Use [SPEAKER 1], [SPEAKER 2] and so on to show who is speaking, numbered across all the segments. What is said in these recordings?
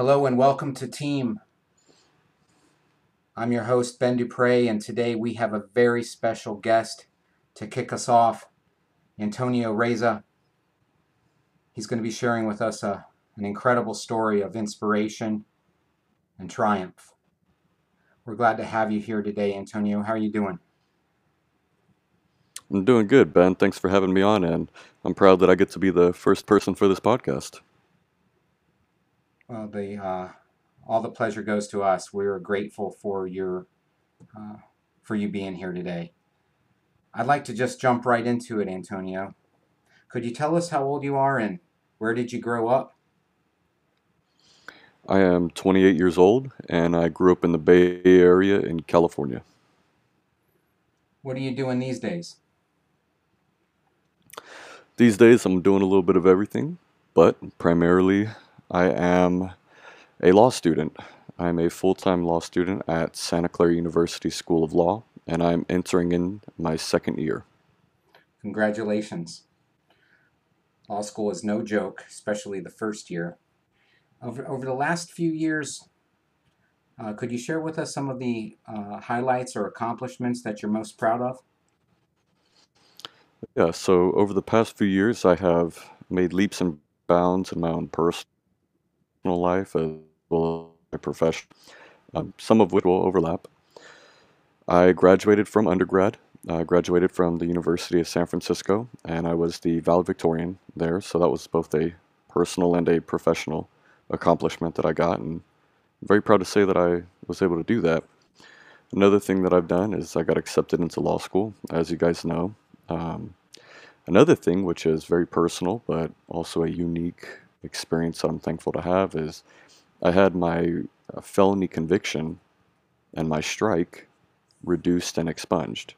[SPEAKER 1] Hello and welcome to Team. I'm your host, Ben Dupre, and today we have a very special guest to kick us off, Antonio Reza. He's going to be sharing with us a, an incredible story of inspiration and triumph. We're glad to have you here today, Antonio. How are you doing?
[SPEAKER 2] I'm doing good, Ben. Thanks for having me on, and I'm proud that I get to be the first person for this podcast.
[SPEAKER 1] Well, the uh, all the pleasure goes to us. We're grateful for your uh, for you being here today. I'd like to just jump right into it, Antonio. Could you tell us how old you are and where did you grow up?
[SPEAKER 2] I am 28 years old, and I grew up in the Bay Area in California.
[SPEAKER 1] What are you doing these days?
[SPEAKER 2] These days, I'm doing a little bit of everything, but primarily, I am a law student. I'm a full time law student at Santa Clara University School of Law, and I'm entering in my second year.
[SPEAKER 1] Congratulations. Law school is no joke, especially the first year. Over, over the last few years, uh, could you share with us some of the uh, highlights or accomplishments that you're most proud of?
[SPEAKER 2] Yeah, so over the past few years, I have made leaps and bounds in my own personal life as well as my profession, um, some of which will overlap. I graduated from undergrad. I graduated from the University of San Francisco, and I was the valedictorian there. So that was both a personal and a professional accomplishment that I got, and I'm very proud to say that I was able to do that. Another thing that I've done is I got accepted into law school, as you guys know. Um, another thing, which is very personal but also a unique experience that I'm thankful to have, is I had my uh, felony conviction and my strike reduced and expunged.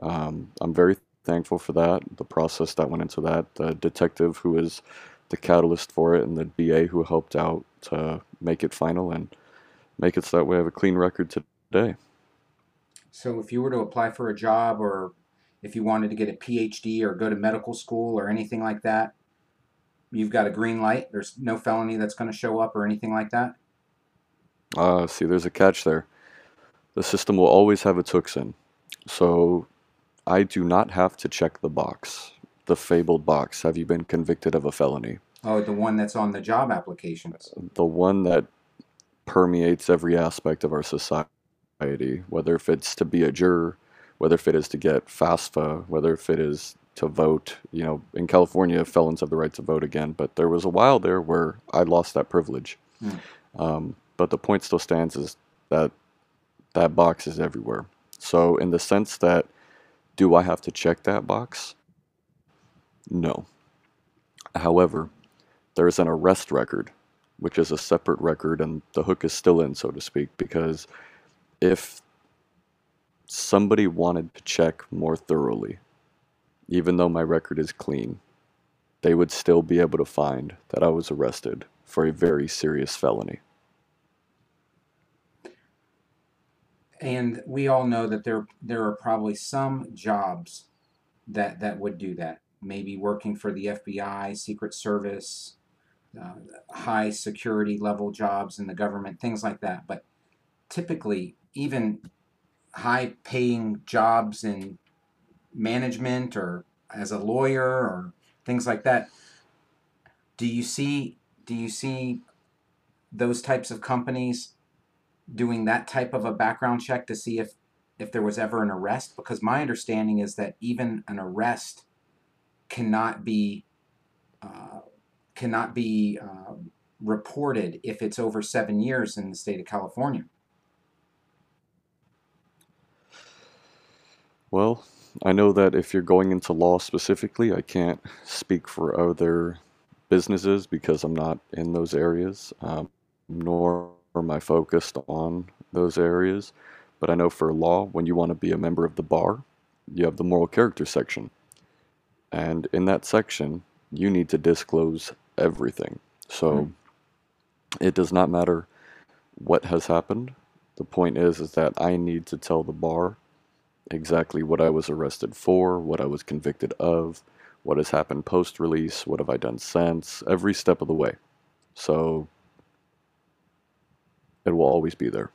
[SPEAKER 2] Um, I'm very thankful for that, the process that went into that, the detective who was the catalyst for it, and the DA who helped out to make it final and make it so that we have a clean record today.
[SPEAKER 1] So, if you were to apply for a job or if you wanted to get a PhD or go to medical school or anything like that, you've got a green light. There's no felony that's going to show up or anything like that.
[SPEAKER 2] Uh, see, there's a catch there. The system will always have its hooks in. So I do not have to check the box, the fabled box. Have you been convicted of a felony?
[SPEAKER 1] Oh, the one that's on the job applications.
[SPEAKER 2] The one that permeates every aspect of our society, whether if it's to be a juror, whether if it is to get FAFSA, whether if it is to vote. You know, in California, felons have the right to vote again, but there was a while there where I lost that privilege. Mm. Um, but the point still stands is that that box is everywhere. So, in the sense that, do I have to check that box? No. However, there is an arrest record, which is a separate record, and the hook is still in, so to speak, because if somebody wanted to check more thoroughly, even though my record is clean, they would still be able to find that I was arrested for a very serious felony.
[SPEAKER 1] And we all know that there there are probably some jobs that that would do that. Maybe working for the FBI, Secret Service, uh, high security level jobs in the government, things like that. But typically, even high paying jobs in management or as a lawyer or things like that do you see do you see those types of companies doing that type of a background check to see if if there was ever an arrest because my understanding is that even an arrest cannot be uh, cannot be uh, reported if it's over seven years in the state of California.
[SPEAKER 2] Well, I know that if you're going into law specifically, I can't speak for other businesses because I'm not in those areas, um, nor am I focused on those areas. But I know for law, when you want to be a member of the bar, you have the moral character section. And in that section, you need to disclose everything. So mm. it does not matter what has happened. The point is is that I need to tell the bar exactly what I was arrested for, what I was convicted of, what has happened post release, what have I done since, every step of the way. So it will always be there.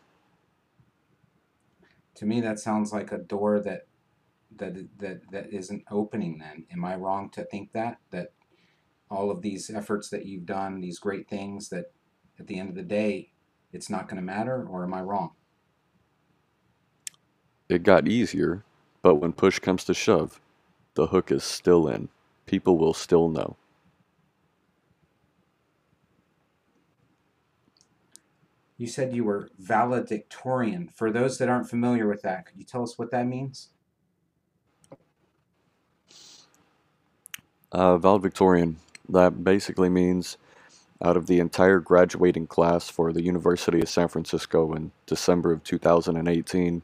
[SPEAKER 1] To me, that sounds like a door that that that that isn't opening. Then, am I wrong to think that that all of these efforts that you've done, these great things, that at the end of the day, it's not going to matter, or am I wrong?
[SPEAKER 2] It got easier, but when push comes to shove, the hook is still in. People will still know.
[SPEAKER 1] You said you were valedictorian. For those that aren't familiar with that, could you tell us what that means?
[SPEAKER 2] Uh, valedictorian, that basically means out of the entire graduating class for the University of San Francisco in December of 2018,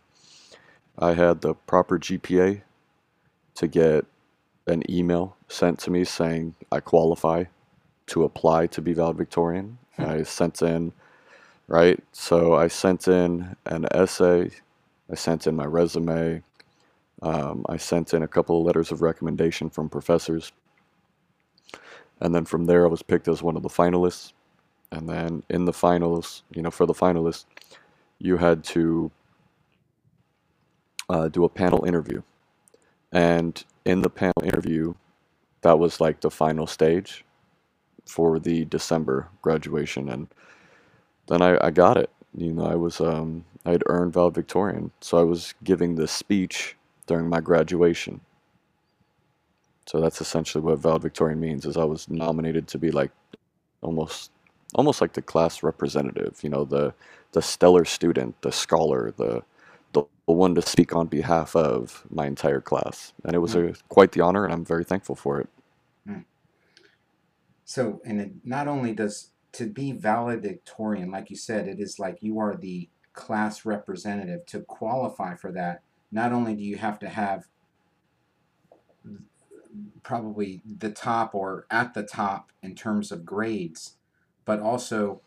[SPEAKER 2] I had the proper GPA to get an email sent to me saying I qualify to apply to be valedictorian. I sent in right? So I sent in an essay, I sent in my resume, um, I sent in a couple of letters of recommendation from professors. And then from there, I was picked as one of the finalists. And then in the finals, you know, for the finalists, you had to uh, do a panel interview. And in the panel interview, that was like the final stage for the December graduation. And then I, I got it. You know, I was um, I had earned valedictorian, so I was giving this speech during my graduation. So that's essentially what valedictorian means. Is I was nominated to be like almost almost like the class representative. You know, the the stellar student, the scholar, the the, one to speak on behalf of my entire class, and it was
[SPEAKER 1] Mm.
[SPEAKER 2] a quite the honor, and I'm very thankful for it.
[SPEAKER 1] So, and it not only does to be valedictorian, like you said, it is like you are the class representative. To qualify for that, not only do you have to have probably the top or at the top in terms of grades, but also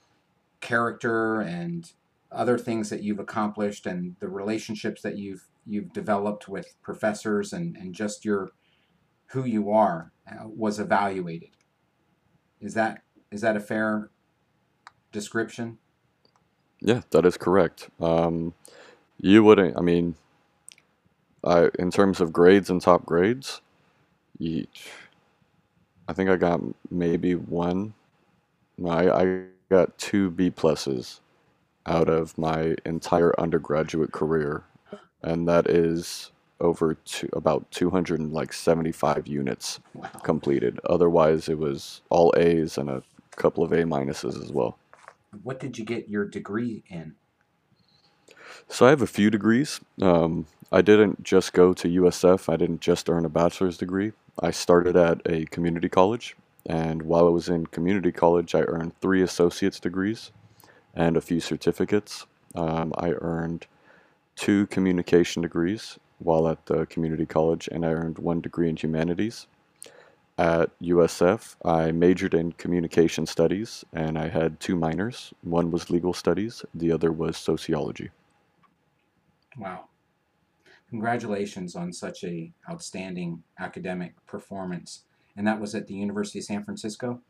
[SPEAKER 1] character and other things that you've accomplished and the relationships that you've you've developed with professors and, and just your who you are uh, was evaluated. Is that is that a fair description?
[SPEAKER 2] Yeah, that is correct. Um, you wouldn't. I mean, I in terms of grades and top grades, each. I think I got maybe one. No, I, I got two B pluses out of my entire undergraduate career, and that is over to about 275 units
[SPEAKER 1] Wow.
[SPEAKER 2] completed. Otherwise, it was all A's and a couple of A minuses as well.
[SPEAKER 1] What did you get your degree in?
[SPEAKER 2] So I have a few degrees. Um, I didn't just go to USF. I didn't just earn a bachelor's degree. I started at a community college, and while I was in community college, I earned three associate's degrees and a few certificates. Um, I earned two communication degrees while at the community college, and I earned one degree in humanities. At USF, I majored in communication studies, and I had two minors. One was legal studies, the other was sociology.
[SPEAKER 1] Wow. Congratulations on such a outstanding academic performance. And that was at the University of San Francisco?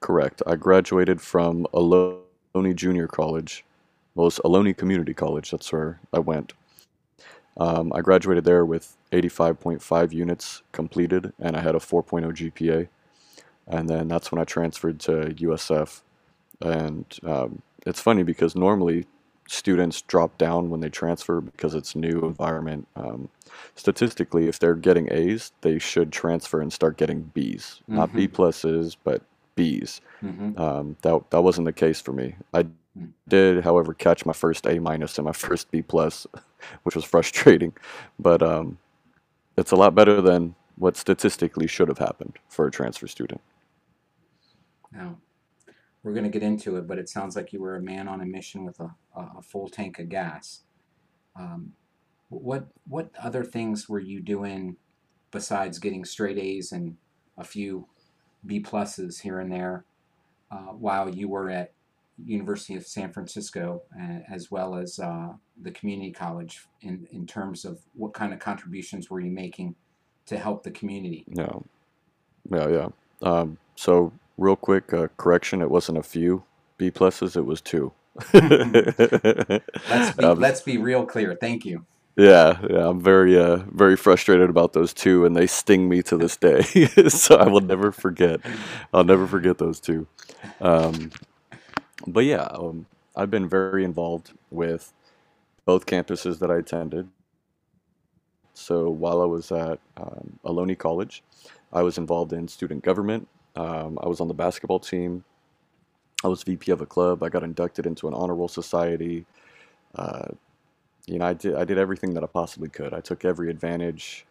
[SPEAKER 2] Correct. I graduated from Ohlone Junior College. Well, it's Ohlone Community College. That's where I went. Um, I graduated there with 85.5 units completed, and I had a 4.0 GPA. And then that's when I transferred to USF. And um, it's funny because normally students drop down when they transfer because it's new environment. Um, statistically, if they're getting A's, they should transfer and start getting B's, not B pluses, but B's.
[SPEAKER 1] Mm-hmm.
[SPEAKER 2] Um, that that wasn't the case for me. I
[SPEAKER 1] Mm.
[SPEAKER 2] did, however, catch my first A minus and my first B plus, which was frustrating. But um, it's a lot better than what statistically should have happened for a transfer student.
[SPEAKER 1] Now, we're going to get into it, but it sounds like you were a man on a mission with a, a, a full tank of gas. Um, what what other things were you doing besides getting straight A's and a few B pluses here and there uh, while you were at University of San Francisco, uh, as well as uh, the community college, in in terms of what kind of contributions were you making to help the community?
[SPEAKER 2] Yeah, yeah, yeah. Um, so real quick uh, correction: it wasn't a few B pluses; it was two.
[SPEAKER 1] let's be
[SPEAKER 2] Um,
[SPEAKER 1] let's be real clear. Thank you.
[SPEAKER 2] Yeah, yeah, I'm very, uh, very frustrated about those two, and they sting me to this day. So I will never forget. I'll never forget those two. Um, but yeah, um, I've been very involved with both campuses that I attended. So while I was at um, Ohlone College, I was involved in student government. Um, I was on the basketball team. I was VP of a club. I got inducted into an honor roll society. Uh, you know, I did I did everything that I possibly could. I took every advantage,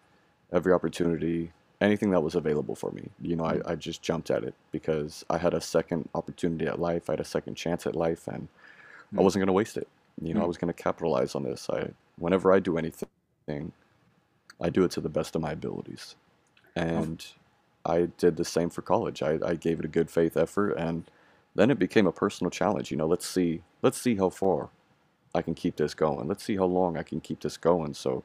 [SPEAKER 2] every opportunity, anything that was available for me. You know, I, I just jumped at it because I had a second opportunity at life. I had a second chance at life, and I
[SPEAKER 1] Mm,
[SPEAKER 2] wasn't going to waste it. You know, I
[SPEAKER 1] mm,
[SPEAKER 2] was going to capitalize on this. I whenever I do anything, I do it to the best of my abilities.
[SPEAKER 1] oh,
[SPEAKER 2] And I did the same for college. I, I gave it a good faith effort, and then it became a personal challenge. You know, let's see, let's see how far I can keep this going. Let's see how long I can keep this going. So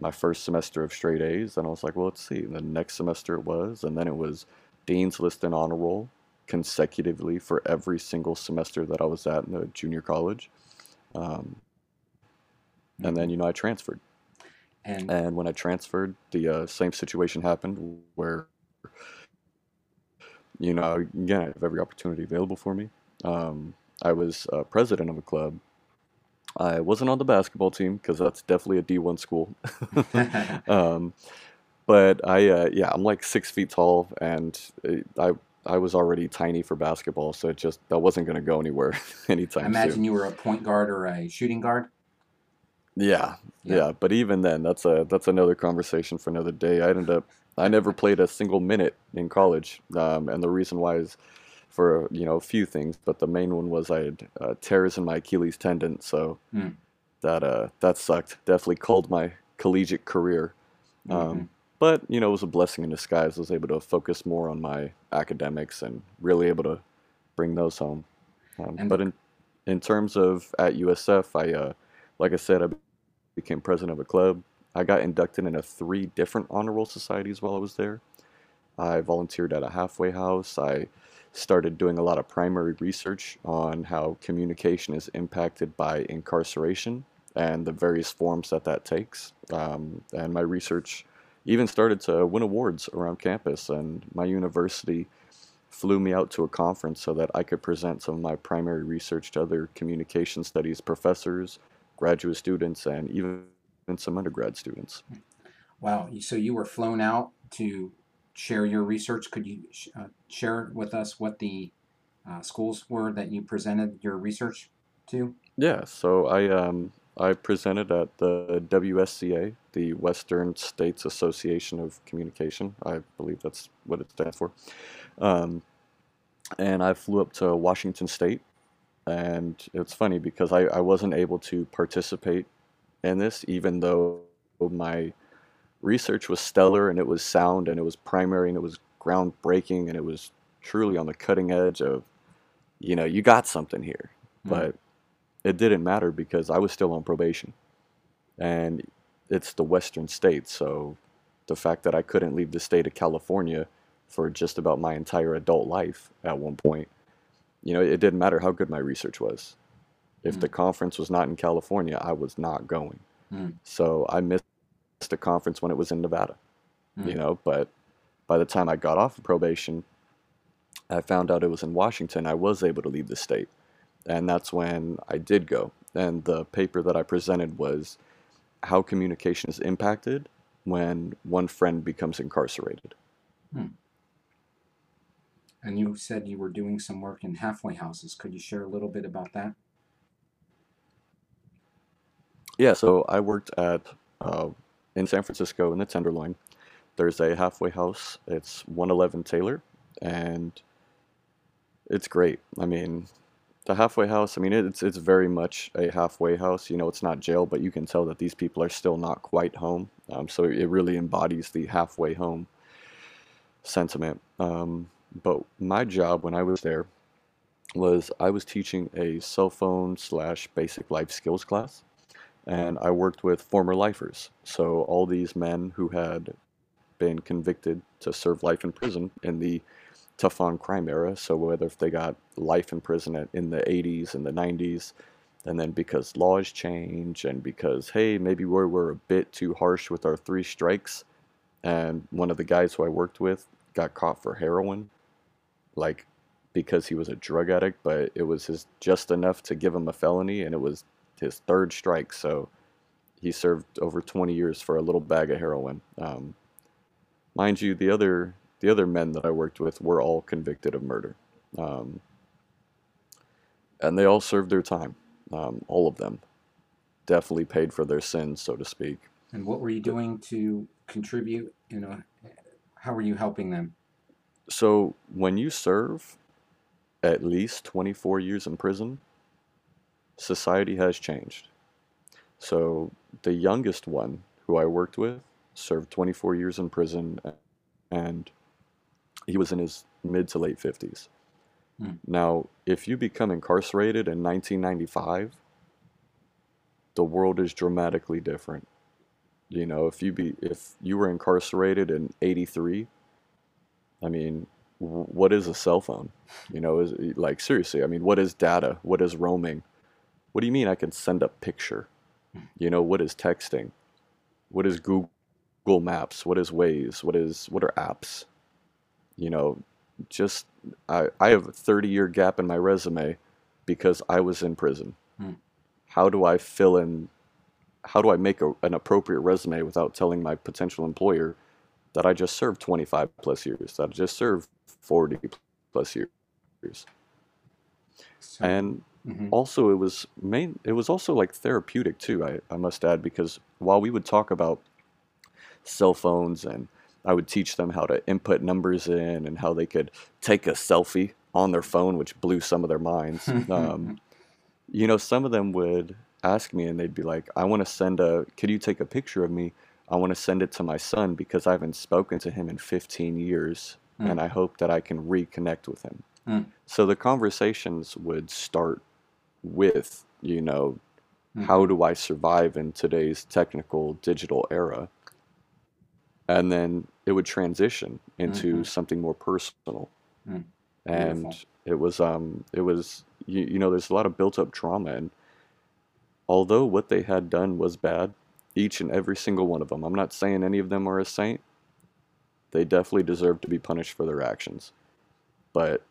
[SPEAKER 2] my first semester of straight A's, and I was like, well, let's see. And the next semester it was, and then it was Dean's List and Honor Roll consecutively for every single semester that I was at in the junior college. Um, and then, you know, I transferred.
[SPEAKER 1] And
[SPEAKER 2] And when I transferred, the uh, same situation happened where, you know, again, I have every opportunity available for me. Um, I was uh, president of a club. I wasn't on the basketball team because that's definitely a D1 school. um, but I, uh, yeah, I'm like six feet tall, and I, I was already tiny for basketball, so it just that wasn't going to go anywhere
[SPEAKER 1] I
[SPEAKER 2] anytime
[SPEAKER 1] imagine
[SPEAKER 2] soon.
[SPEAKER 1] you were a point guard or a shooting guard.
[SPEAKER 2] Yeah,
[SPEAKER 1] Yeah.
[SPEAKER 2] yeah, but even then, that's a that's another conversation for another day. I ended up I never played a single minute in college, um, and the reason why is for you know a few things, but the main one was I had uh, tears in my Achilles tendon, so
[SPEAKER 1] Mm,
[SPEAKER 2] that uh that sucked. Definitely called my collegiate career.
[SPEAKER 1] hmm
[SPEAKER 2] Um, but you know, it was a blessing in disguise. I was able to focus more on my academics and really able to bring those home. Um, but in in terms of at USF, I uh, like I said, I became president of a club. I got inducted into three different honor roll societies while I was there. I volunteered at a halfway house. I started doing a lot of primary research on how communication is impacted by incarceration and the various forms that that takes. Um, and my research even started to win awards around campus, and my university flew me out to a conference so that I could present some of my primary research to other communication studies professors, graduate students, and even some undergrad students.
[SPEAKER 1] wow. So you were flown out to share your research. Could you sh- uh, share with us what the uh, schools were that you presented your research to?
[SPEAKER 2] Yeah, so I um I presented at the WSCA, the Western States Association of Communication. I believe that's what it stands for. Um, and I flew up to Washington State, and it's funny because I, I wasn't able to participate in this, even though my research was stellar and it was sound and it was primary and it was groundbreaking and it was truly on the cutting edge of, you know, you got something here.
[SPEAKER 1] Mm,
[SPEAKER 2] But it didn't matter because I was still on probation and it's the western states. So the fact that I couldn't leave the state of California for just about my entire adult life at one point, you know, it didn't matter how good my research was. If the
[SPEAKER 1] mm,
[SPEAKER 2] conference was not in California, I was not going.
[SPEAKER 1] mm,
[SPEAKER 2] So I missed the conference when it was in Nevada, you
[SPEAKER 1] mm,
[SPEAKER 2] know, but by the time I got off of probation, I found out it was in Washington. I was able to leave the state. And that's when I did go. And the paper that I presented was how communication is impacted when one friend becomes incarcerated.
[SPEAKER 1] mm. And you said you were doing some work in halfway houses. Could you share a little bit about that?
[SPEAKER 2] Yeah, so I worked at uh, in San Francisco in the Tenderloin. There's a halfway house. It's 111 Taylor, and it's great. I mean, the halfway house. I mean, it's it's very much a halfway house. You know, it's not jail, but you can tell that these people are still not quite home. Um, so it really embodies the halfway home sentiment. Um, but my job when I was there was I was teaching a cell phone slash basic life skills class and I worked with former lifers. So all these men who had been convicted to serve life in prison in the tough on crime era. So whether if they got life in prison in the 80s and the 90s, and then because laws change and because hey maybe we were a bit too harsh with our three strikes, and one of the guys who I worked with got caught for heroin, like because he was a drug addict, but it was his just enough to give him a felony, and it was his third strike. So he served over 20 years for a little bag of heroin. Um, mind you, the other the other men that I worked with were all convicted of murder, um, and they all served their time. Um, all of them definitely paid for their sins, so to speak.
[SPEAKER 1] And what were you doing to contribute? You know, how were you helping them?
[SPEAKER 2] So when you serve at least 24 years in prison, society has changed. So the youngest one who I worked with served 24 years in prison and he was in his mid to late 50s.
[SPEAKER 1] Hmm.
[SPEAKER 2] Now, if you become incarcerated in 1995, the world is dramatically different. You know, if you be if you were incarcerated in 83, I mean, what is a cell phone? You know, is like seriously, I mean, what is data? What is roaming? What do you mean I can send a picture? You know, what is texting? What is Google Maps? What is Waze? What is what are apps? You know, just I, I have a 30 year gap in my resume because I was in prison.
[SPEAKER 1] Hmm.
[SPEAKER 2] How do I fill in how do I make a, an appropriate resume without telling my potential employer that I just served 25 plus years, that I just served 40 plus years?
[SPEAKER 1] So,
[SPEAKER 2] And
[SPEAKER 1] mhm.
[SPEAKER 2] also it was main it was also like therapeutic too, I, I must add, because while we would talk about cell phones and I would teach them how to input numbers in and how they could take a selfie on their phone, which blew some of their minds. Um, you know, some of them would ask me and they'd be like, I want to send a, could you take a picture of me? I want to send it to my son because I haven't spoken to him in 15 years
[SPEAKER 1] Mm.
[SPEAKER 2] and I hope that I can reconnect with him.
[SPEAKER 1] Mm.
[SPEAKER 2] So the conversations would start with, you know,
[SPEAKER 1] Mhm.
[SPEAKER 2] how do I survive in today's technical digital era? And then it would transition into
[SPEAKER 1] Mhm.
[SPEAKER 2] something more personal.
[SPEAKER 1] Mm.
[SPEAKER 2] And
[SPEAKER 1] Beautiful.
[SPEAKER 2] it was um it was you, you know there's a lot of built up trauma and although what they had done was bad, each and every single one of them, I'm not saying any of them are a saint, they definitely deserve to be punished for their actions. But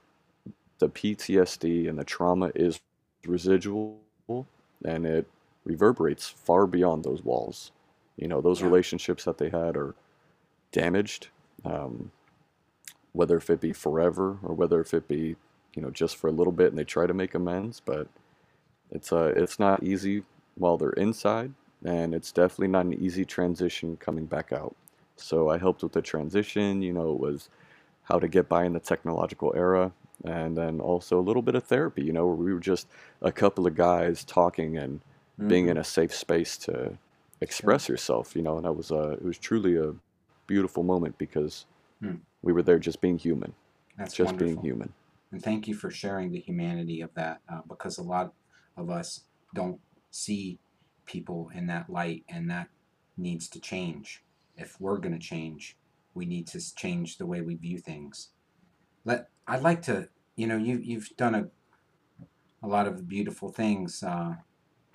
[SPEAKER 2] the PTSD and the trauma is residual and it reverberates far beyond those walls. You know, those
[SPEAKER 1] Yeah.
[SPEAKER 2] relationships that they had are damaged, um, whether if it be forever or whether if it be, you know, just for a little bit and they try to make amends, but it's uh, it's not easy while they're inside, and it's definitely not an easy transition coming back out. So I helped with the transition, you know, it was how to get by in the technological era, and then also a little bit of therapy, you know, where we were just a couple of guys talking and being
[SPEAKER 1] Mhm.
[SPEAKER 2] in a safe space to express yourself, you know, and that was uh, it was truly a beautiful moment because
[SPEAKER 1] Hmm.
[SPEAKER 2] we were there just being human,
[SPEAKER 1] That's
[SPEAKER 2] just
[SPEAKER 1] wonderful.
[SPEAKER 2] being human.
[SPEAKER 1] And thank you for sharing the humanity of that uh, because a lot of us don't see people in that light, and that needs to change. If we're going to change, we need to change the way we view things. Let I'd like to, you know, you you've done a a lot of beautiful things uh,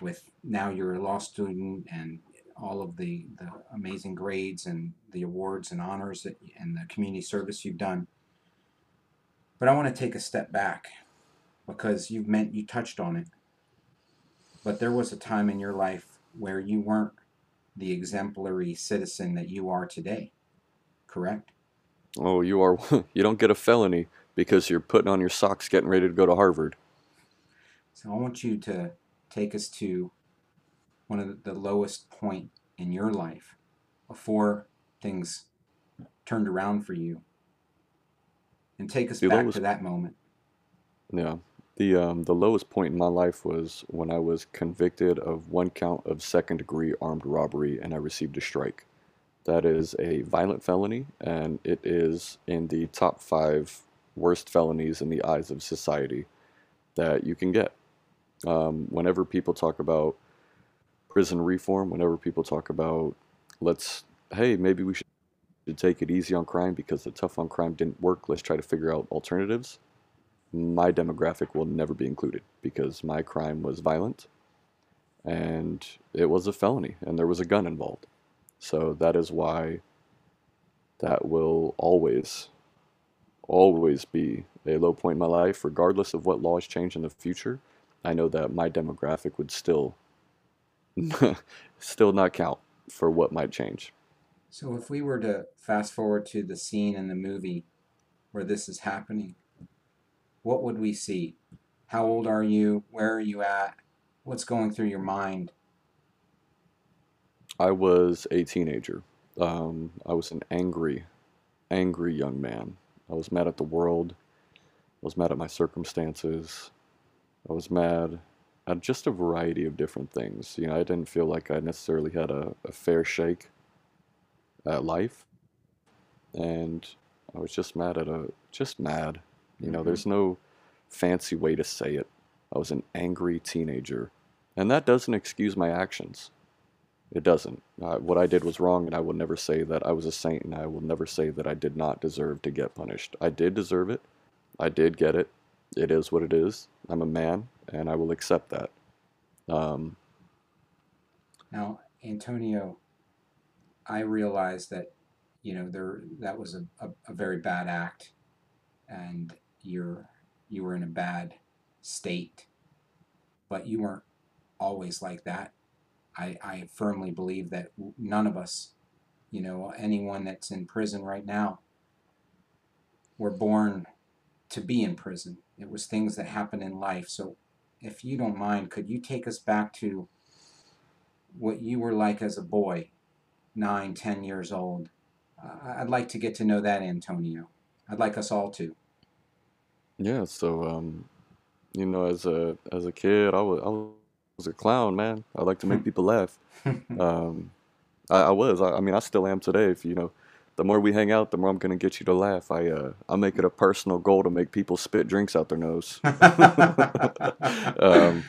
[SPEAKER 1] with now you're a law student and all of the the amazing grades and the awards and honors that, and the community service you've done. But I want to take a step back because you've meant you touched on it. But there was a time in your life where you weren't the exemplary citizen that you are today, correct?
[SPEAKER 2] Oh, you are you don't get a felony because you're putting on your socks getting ready to go to Harvard.
[SPEAKER 1] So I want you to take us to one of the, lowest point in your life before things turned around for you and take us
[SPEAKER 2] The
[SPEAKER 1] back
[SPEAKER 2] lowest
[SPEAKER 1] to that moment.
[SPEAKER 2] Yeah. The um the lowest point in my life was when I was convicted of one count of second degree armed robbery and I received a strike. That is a violent felony and it is in the top 5 worst felonies in the eyes of society that you can get. Um, whenever people talk about prison reform, whenever people talk about let's hey, maybe we should take it easy on crime because the tough on crime didn't work. Let's try to figure out alternatives. My demographic will never be included because my crime was violent and it was a felony and there was a gun involved. So that is why that will always, always be a low point in my life, regardless of what laws change in the future. I know that my demographic would still, still not count for what might change.
[SPEAKER 1] So if we were to fast forward to the scene in the movie where this is happening, what would we see? How old are you? Where are you at? What's going through your mind?
[SPEAKER 2] I was a teenager. Um, I was an angry, angry young man. I was mad at the world. I was mad at my circumstances. I was mad at just a variety of different things. You know, I didn't feel like I necessarily had a, a fair shake at life. And I was just mad at a, just mad. You know,
[SPEAKER 1] hmm
[SPEAKER 2] there's no fancy way to say it. I was an angry teenager. And that doesn't excuse my actions. It doesn't. Uh, what I did was wrong, and I will never say that I was a saint, and I will never say that I did not deserve to get punished. I did deserve it. I did get it. It is what it is. I'm a man, and I will accept that. Um,
[SPEAKER 1] Now, Antonio, I realize that, you know, there that was a, a, a very bad act and you're you were in a bad state, but you weren't always like that. I, I firmly believe that none of us, you know, anyone that's in prison right now, were born to be in prison. It was things that happen in life. So, if you don't mind, could you take us back to what you were like as a boy, nine, ten years old? Uh, I'd like to get to know that, Antonio. I'd like us all to.
[SPEAKER 2] yeah, so um, you know, as a as a kid, I was I was a clown, man. I like to make people laugh. Um, I, I was. I, I mean, I still am today. If you know, the more we hang out, the more I'm gonna get you to laugh. I uh, I make it a personal goal to make people spit drinks out their nose. um,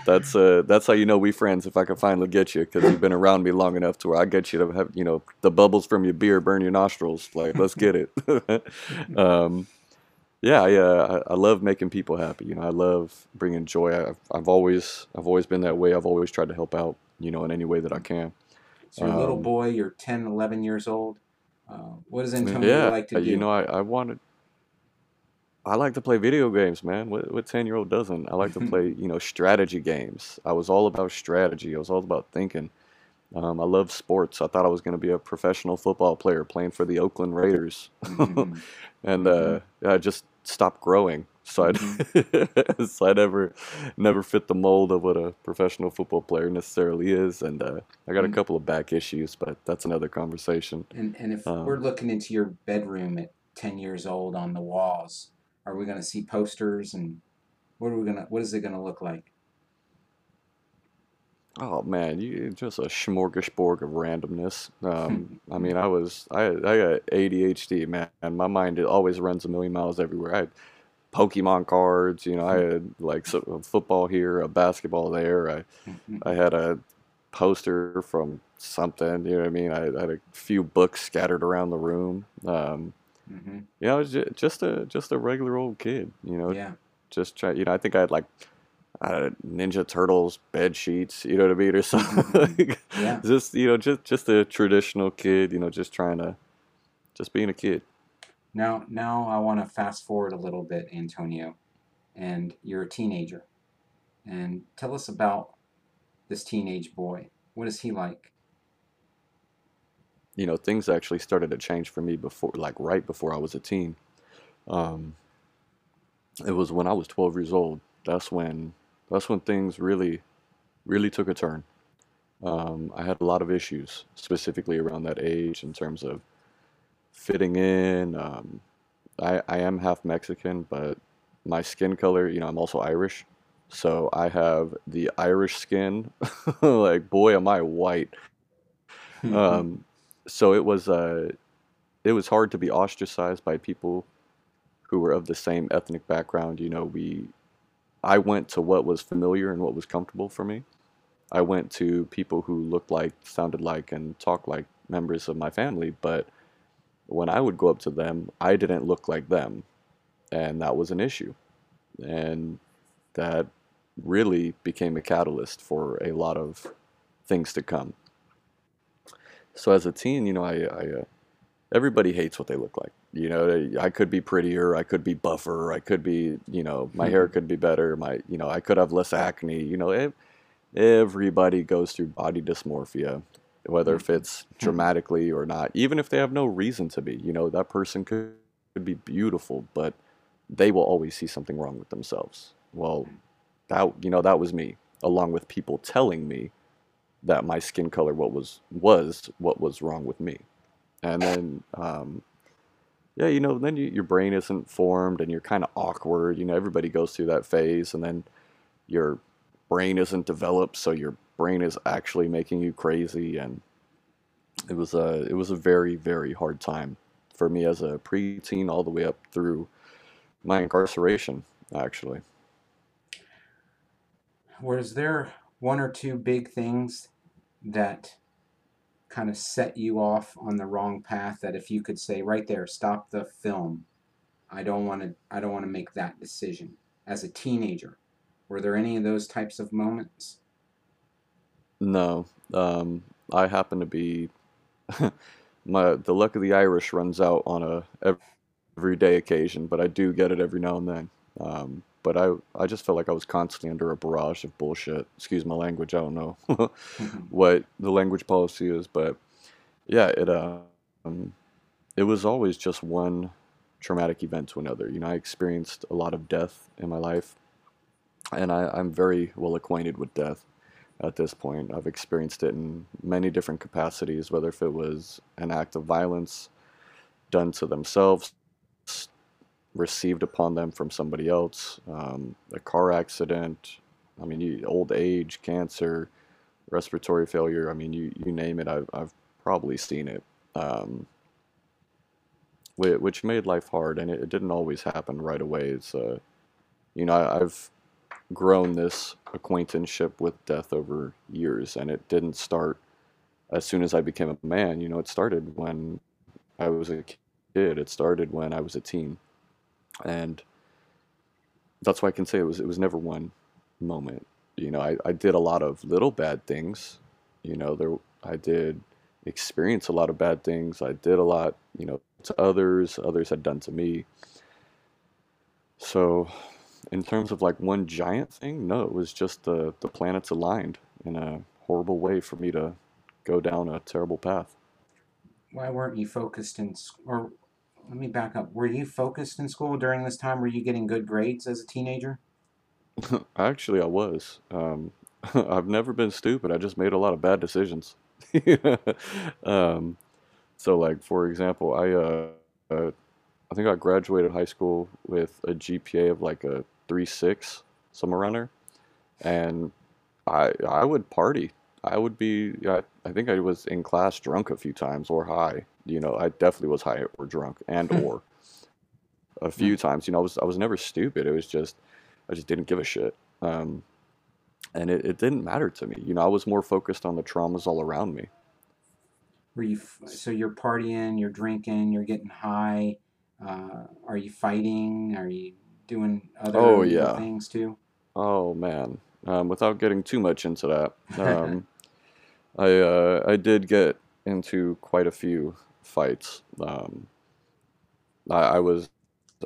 [SPEAKER 2] that's uh, that's how you know we friends. If I can finally get you, because you've been around me long enough to where I get you to have you know the bubbles from your beer burn your nostrils. Like, let's get it. um, yeah, I, uh, I I love making people happy. You know, I love bringing joy. I've I've always I've always been that way. I've always tried to help out. You know, in any way that I can.
[SPEAKER 1] so, you're a little
[SPEAKER 2] Um,
[SPEAKER 1] boy, you're 10, 11 years old. Uh, what does Antonio
[SPEAKER 2] yeah,
[SPEAKER 1] like to do?
[SPEAKER 2] you know, I I wanted. I like to play video games, man. What what ten year old doesn't? I like to play, you know, strategy games. I was all about strategy. I was all about thinking. Um, I love sports. I thought I was going to be a professional football player playing for the Oakland Raiders,
[SPEAKER 1] hmm
[SPEAKER 2] and uh, I just stopped growing. So
[SPEAKER 1] hmm
[SPEAKER 2] I so I never never fit the mold of what a professional football player necessarily is, and uh, I got a couple of back issues, but that's another conversation.
[SPEAKER 1] and, and if
[SPEAKER 2] Um,
[SPEAKER 1] we're looking into your bedroom at 10 years old on the walls, are we going to see posters and what are we going to, what is it going to look like?
[SPEAKER 2] Oh man, you just a smorgasbord of randomness. Um, I mean, I was I I got ADHD, man. My mind it always runs a million miles everywhere. I had Pokemon cards, you know, I had like so, a football here, a basketball there. I I had a poster from something, you know what I mean? I, I had a few books scattered around the room. Um,
[SPEAKER 1] hmm
[SPEAKER 2] you know, I was ju- just a just a regular old kid, you know,
[SPEAKER 1] Yeah.
[SPEAKER 2] just try, you know, I think I had like uh, Ninja Turtles bed sheets, you know what I mean, or something.
[SPEAKER 1] Yeah.
[SPEAKER 2] just you know, just just a traditional kid, you know, just trying to, just being a kid.
[SPEAKER 1] Now, now I want to fast forward a little bit, Antonio, and you're a teenager. And tell us about this teenage boy. What is he like?
[SPEAKER 2] You know, things actually started to change for me before, like right before I was a teen. Um, it was when I was 12 years old. That's when that's when things really, really took a turn. Um, I had a lot of issues, specifically around that age, in terms of fitting in. Um, I, I am half Mexican, but my skin color, you know, I'm also Irish. So I have the Irish skin. Like, boy, am I white. Um, so it was uh, it was hard to be ostracized by people who were of the same ethnic background. You know, we I went to what was familiar and what was comfortable for me. I went to people who looked like, sounded like, and talked like members of my family, but when I would go up to them, I didn't look like them, and that was an issue. And that really became a catalyst for a lot of things to come. So as a teen, you know, I, I uh, everybody hates what they look like. You know, eh, I could be prettier, I could be buffer, I could be, you know, my hair mm-hmm. could be better, my, you know, I could have less acne. You know, ev- everybody goes through body dysmorphia, whether if it's mm-hmm. Mm-hmm. dramatically or not, even if they have no reason to be. You know, that person could, could be beautiful, but they will always see something wrong with themselves. Well, that you know that was me, along with people telling me that my skin color what was was what was wrong with me, and then um, yeah, you know, then you, your brain isn't formed and you're kind of awkward. You know, everybody goes through that phase, and then your brain isn't developed, so your brain is actually making you crazy, and it was a it was a very very hard time for me as a preteen all the way up through my incarceration, actually.
[SPEAKER 1] Was there one or two big things that kind of set you off on the wrong path that if you could say right there, stop the film. I don't want to I don't want to make that decision as a teenager. Were there any of those types of moments?
[SPEAKER 2] No, um, I happen to be my the luck of the Irish runs out on a everyday occasion, but I do get it every now and then. Um, but I I just felt like I was constantly under a barrage of bullshit. Excuse my language. I don't know what the language policy is, but yeah, it uh, um, it was always just one traumatic event to another. You know, I experienced a lot of death in my life, and I, I'm very well acquainted with death at this point. I've experienced it in many different capacities, whether if it was an act of violence done to themselves, received upon them from somebody else, um, a car accident. I mean, old age, cancer, respiratory failure. I mean, you, you name it, I've, I've probably seen it. Um, which made life hard, and it, it didn't always happen right away. It's uh, you know, I, I've grown this acquaintanceship with death over years, and it didn't start as soon as I became a man. You know, it started when I was a kid. It started when I was a teen, and that's why I can say it was it was never one moment. You know, I, I did a lot of little bad things. You know, there I did experience a lot of bad things. I did a lot, you know, to others, others had done to me. So, in terms of like one giant thing, no, it was just the the planets aligned in a horrible way for me to go down a terrible path.
[SPEAKER 1] Why weren't you focused in or let me back up. Were you focused in school during this time? Were you getting good grades as a teenager?
[SPEAKER 2] Actually, I was. Um, I've never been stupid. I just made a lot of bad decisions. um, so, like for example, I uh, uh, I think I graduated high school with a GPA of like a three six, somewhere around there, and I I would party. I would be. I, I think I was in class drunk a few times or high. You know, I definitely was high or drunk and or a few times. You know, I was I was never stupid. It was just I just didn't give a shit. Um, and it, it didn't matter to me. You know, I was more focused on the traumas all around me.
[SPEAKER 1] Were you f- so you're partying, you're drinking, you're getting high. Uh, are you fighting? Are you doing other
[SPEAKER 2] Oh yeah.
[SPEAKER 1] things too?
[SPEAKER 2] Oh man. Um, without getting too much into that, um, I uh, I did get into quite a few fights. Um, I, I was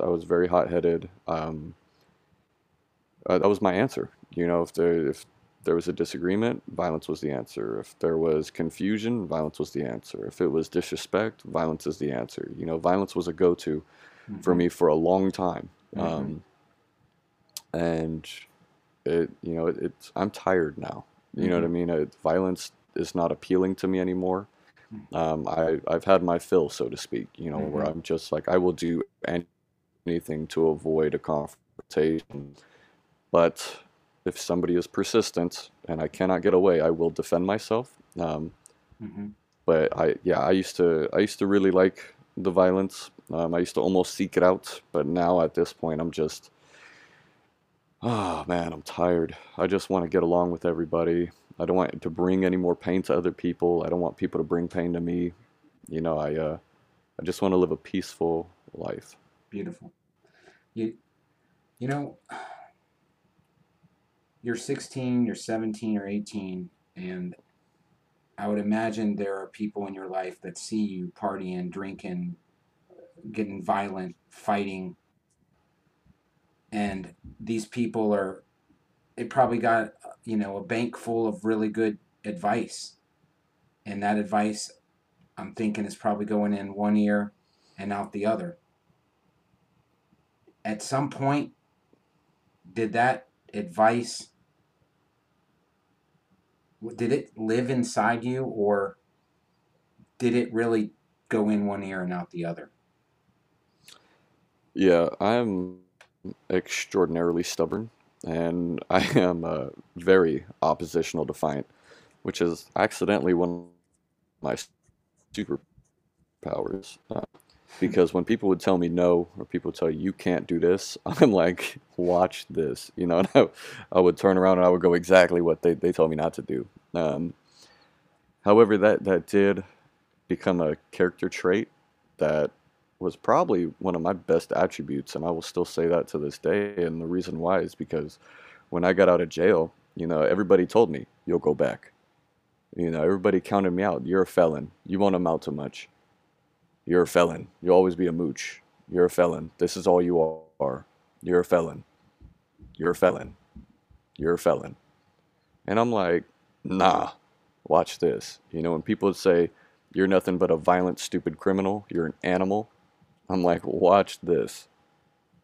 [SPEAKER 2] I was very hot-headed. Um, uh, that was my answer. You know, if there if there was a disagreement, violence was the answer. If there was confusion, violence was the answer. If it was disrespect, violence is the answer. You know, violence was a go-to for
[SPEAKER 1] hmm
[SPEAKER 2] me for a long time.
[SPEAKER 1] hmm
[SPEAKER 2] Um, and it, you know, it, it's I'm tired now. You know what I
[SPEAKER 1] hmm
[SPEAKER 2] mean? Uh violence is not appealing to me anymore. Um, I I've had my fill, so to speak. You know, where
[SPEAKER 1] hmm
[SPEAKER 2] I'm just like I will do anything to avoid a confrontation. But if somebody is persistent and I cannot get away, I will defend myself. Um,
[SPEAKER 1] hmm
[SPEAKER 2] but I, yeah, I used to, I used to really like the violence. Um, I used to almost seek it out, but now at this point, I'm just, oh man, I'm tired. I just want to get along with everybody. I don't want to bring any more pain to other people. I don't want people to bring pain to me. You know, I, uh, I just want to live a peaceful life.
[SPEAKER 1] Beautiful. You, you know, you're 16, you're 17 or 18, and I would imagine there are people in your life that see you partying, drinking, getting violent, fighting, and these people are. It probably got you know a bank full of really good advice, and that advice, I'm thinking, is probably going in one ear and out the other. At some point, did that advice did it live inside you or did it really go in one ear and out the other?
[SPEAKER 2] Yeah, I'm extraordinarily stubborn and I am uh, very oppositional defiant, which is accidentally one of my superpowers. Uh, because when people would tell me no, or people tell you you can't do this, I'm like, watch this, you know. And I, I would turn around and I would go exactly what they they told me not to do. Um, however, that that did become a character trait that was probably one of my best attributes, and I will still say that to this day. And the reason why is because when I got out of jail, you know, everybody told me you'll go back. You know, everybody counted me out. You're a felon. You won't amount to much you're a felon. You'll always be a mooch. You're a felon. This is all you are. You're a felon. You're a felon. You're a felon. And I'm like, nah, watch this. You know, when people say, you're nothing but a violent, stupid criminal, you're an animal, I'm like, watch this.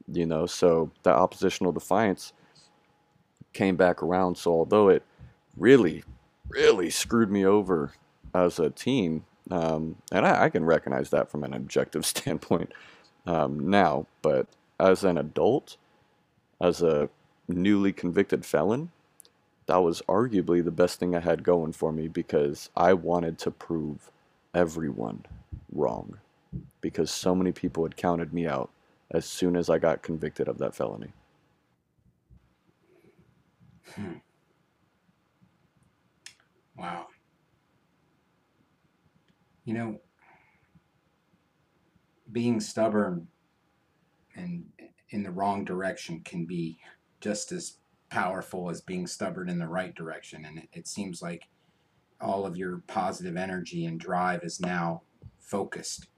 [SPEAKER 2] You know, so that oppositional defiance came back around. So although it really, really screwed me over as a teen, um, and I, I, can recognize that from an objective standpoint um, now, but as an adult, as a newly convicted felon, that was arguably the best thing I had going for me because I wanted to prove everyone wrong because so many people had counted me out as soon as I got convicted of that felony.
[SPEAKER 1] Hmm. Wow. You know, being stubborn and in the wrong direction can be just as powerful as being stubborn in the right direction. And it, it seems like all of your positive energy and drive is now focused.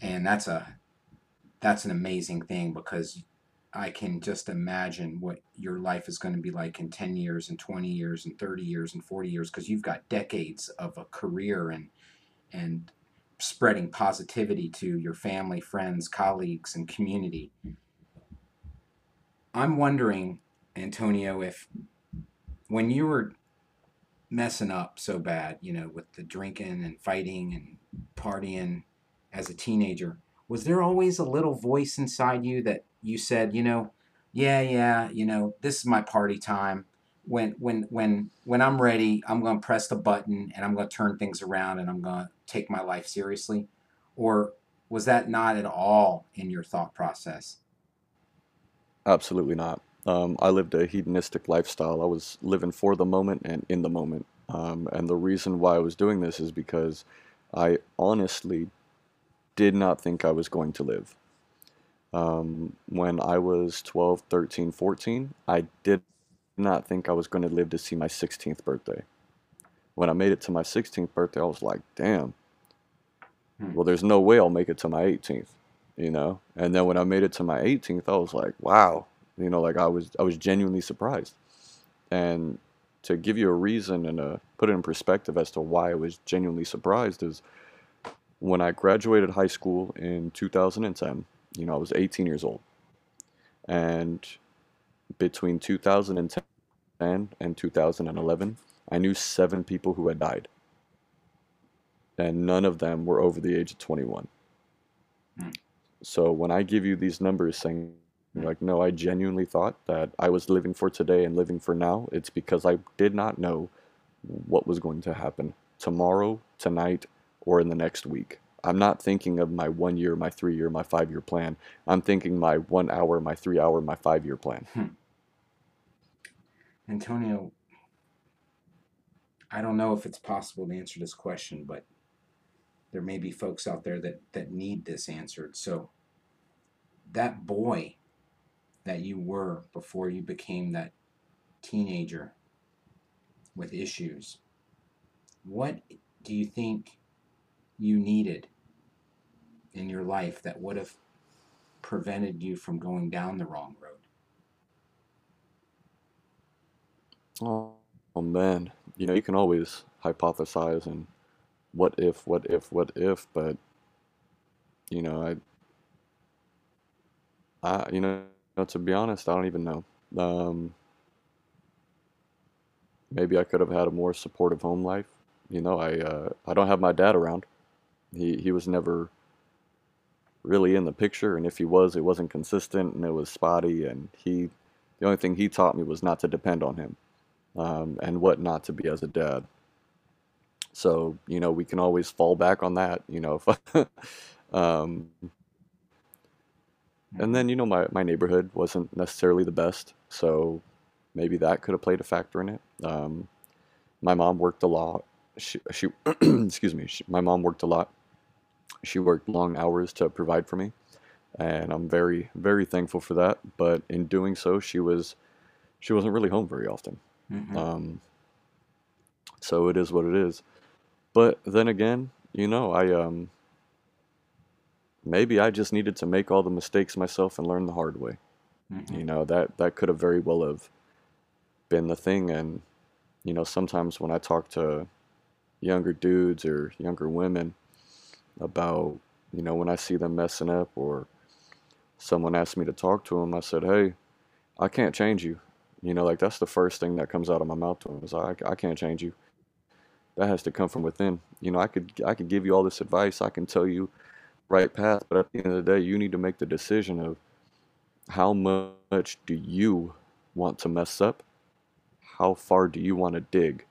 [SPEAKER 1] And that's a that's an amazing thing because I can just imagine what your life is going to be like in 10 years and 20 years and 30 years and 40 years because you've got decades of a career and and spreading positivity to your family, friends, colleagues, and community. I'm wondering, Antonio, if when you were messing up so bad, you know, with the drinking and fighting and partying as a teenager, was there always a little voice inside you that you said, you know, yeah, yeah, you know, this is my party time when when when when I'm ready, I'm going to press the button and I'm going to turn things around and I'm going to take my life seriously? Or was that not at all in your thought process?
[SPEAKER 2] Absolutely not. Um, I lived a hedonistic lifestyle. I was living for the moment and in the moment. Um, and the reason why I was doing this is because I honestly did not think I was going to live. Um, when I was 12, 13, 14, I did not think I was going to live to see my 16th birthday. When I made it to my 16th birthday, I was like, damn. Hmm. Well, there's no way I'll make it to my 18th, you know? And then when I made it to my 18th, I was like, wow. You know, like I was I was genuinely surprised. And to give you a reason and to put it in perspective as to why I was genuinely surprised is when I graduated high school in 2010, you know, I was 18 years old. And between 2010 and 2011, I knew seven people who had died. And none of them were over the age of 21. Mm. So when I give you these numbers saying, like, no, I genuinely thought that I was living for today and living for now, it's because I did not know what was going to happen tomorrow, tonight, or in the next week. I'm not thinking of my one year, my three year, my five year plan. I'm thinking my one hour, my three hour, my five year plan. Hmm.
[SPEAKER 1] Antonio, I don't know if it's possible to answer this question, but there may be folks out there that that need this answered. So that boy that you were before you became that teenager with issues, what do you think you needed in your life that would have prevented you from going down the wrong road?
[SPEAKER 2] Oh, man, you know, you can always hypothesize and what if, what if, what if, but you know, I, I, you know, to be honest, I don't even know. Um, maybe I could have had a more supportive home life. You know, I, uh, I don't have my dad around. He, he was never really in the picture, and if he was, it wasn't consistent and it was spotty. And he, the only thing he taught me was not to depend on him, um, and what not to be as a dad. So you know, we can always fall back on that. You know, um, and then you know, my my neighborhood wasn't necessarily the best, so maybe that could have played a factor in it. Um, my mom worked a lot. She, she excuse me. She, my mom worked a lot she worked long hours to provide for me, and I'm very, very thankful for that. But in doing so, she was she wasn't really home very often.
[SPEAKER 1] Mm-hmm.
[SPEAKER 2] Um, so it is what it is. But then again, you know, I um, maybe I just needed to make all the mistakes myself and learn the hard way.
[SPEAKER 1] Mm-hmm.
[SPEAKER 2] You know that that could have very well have been the thing. And you know, sometimes when I talk to younger dudes or younger women, about, you know, when I see them messing up or someone asks me to talk to them, I said, hey, I can't change you. You know, like that's the first thing that comes out of my mouth to them is I, I can't change you. That has to come from within. You know, I could I could give you all this advice. I can tell you right path, but at the end of the day, you need to make the decision of how much do you want to mess up? How far do you want to dig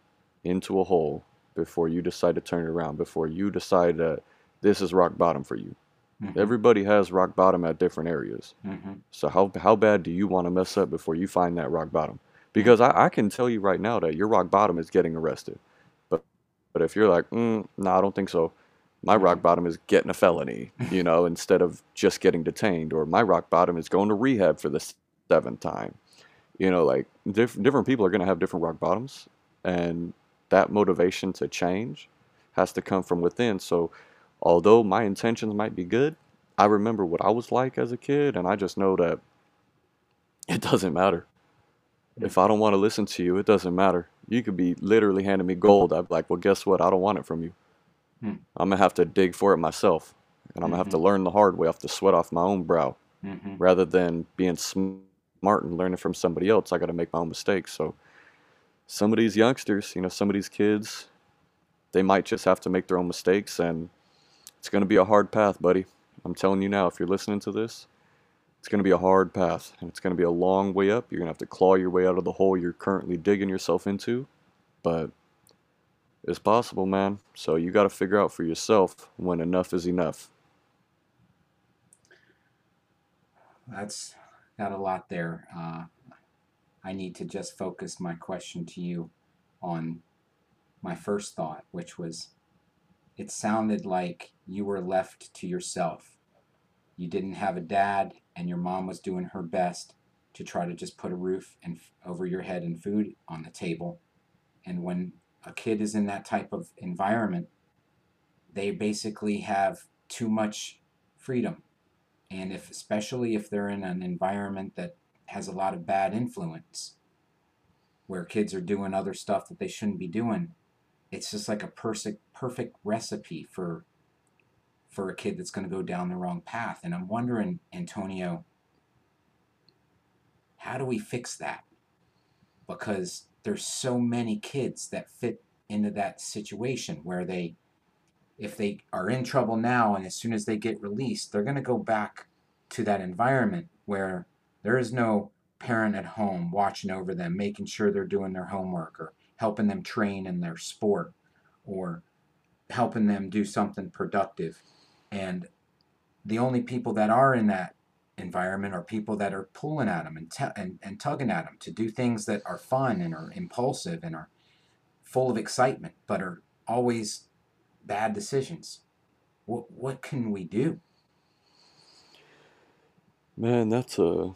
[SPEAKER 2] into a hole before you decide to turn it around? Before you decide that this is rock bottom for you.
[SPEAKER 1] Mm-hmm.
[SPEAKER 2] Everybody has rock bottom at different areas.
[SPEAKER 1] Mm-hmm.
[SPEAKER 2] So how how bad do you want to mess up before you find that rock bottom? Because I, I can tell you right now that your rock bottom is getting arrested. But but if you're like, mm, no, nah, I don't think so. My rock bottom is getting a felony, you know, instead of just getting detained. Or my rock bottom is going to rehab for the seventh time. You know, like diff- different people are going to have different rock bottoms, and that motivation to change has to come from within. So although my intentions might be good, I remember what I was like as a kid, and I just know that it doesn't matter. If I don't want to listen to you, it doesn't matter. You could be literally handing me gold. I'd be like, well, guess what? I don't want it from you.
[SPEAKER 1] Hmm.
[SPEAKER 2] I'm gonna have to dig for it myself, and I'm gonna have to learn the hard way. I have to sweat off my own brow,
[SPEAKER 1] Mm-hmm.
[SPEAKER 2] rather than being smart and learning from somebody else. I got to make my own mistakes. So, some of these youngsters, you know, some of these kids, they might just have to make their own mistakes, and it's going to be a hard path, buddy. I'm telling you now, if you're listening to this, it's going to be a hard path and it's going to be a long way up. You're going to have to claw your way out of the hole you're currently digging yourself into, but it's possible, man. So you got to figure out for yourself when enough is enough.
[SPEAKER 1] That's got a lot there. Uh, I need to just focus my question to you on my first thought, which was it sounded like you were left to yourself. You didn't have a dad, and your mom was doing her best to try to just put a roof and over your head and food on the table. And when a kid is in that type of environment, they basically have too much freedom. And if especially if they're in an environment that has a lot of bad influence, where kids are doing other stuff that they shouldn't be doing, it's just like a perfect perfect recipe for for a kid that's going to go down the wrong path. And I'm wondering, Antonio, how do we fix that? Because there's so many kids that fit into that situation where they if they are in trouble now and as soon as they get released, they're going to go back to that environment where there is no parent at home watching over them, making sure they're doing their homework or helping them train in their sport or helping them do something productive. And the only people that are in that environment are people that are pulling at them and, and, and tugging at them to do things that are fun and are impulsive and are full of excitement, but are always bad decisions. what what can we do?
[SPEAKER 2] Man, that's a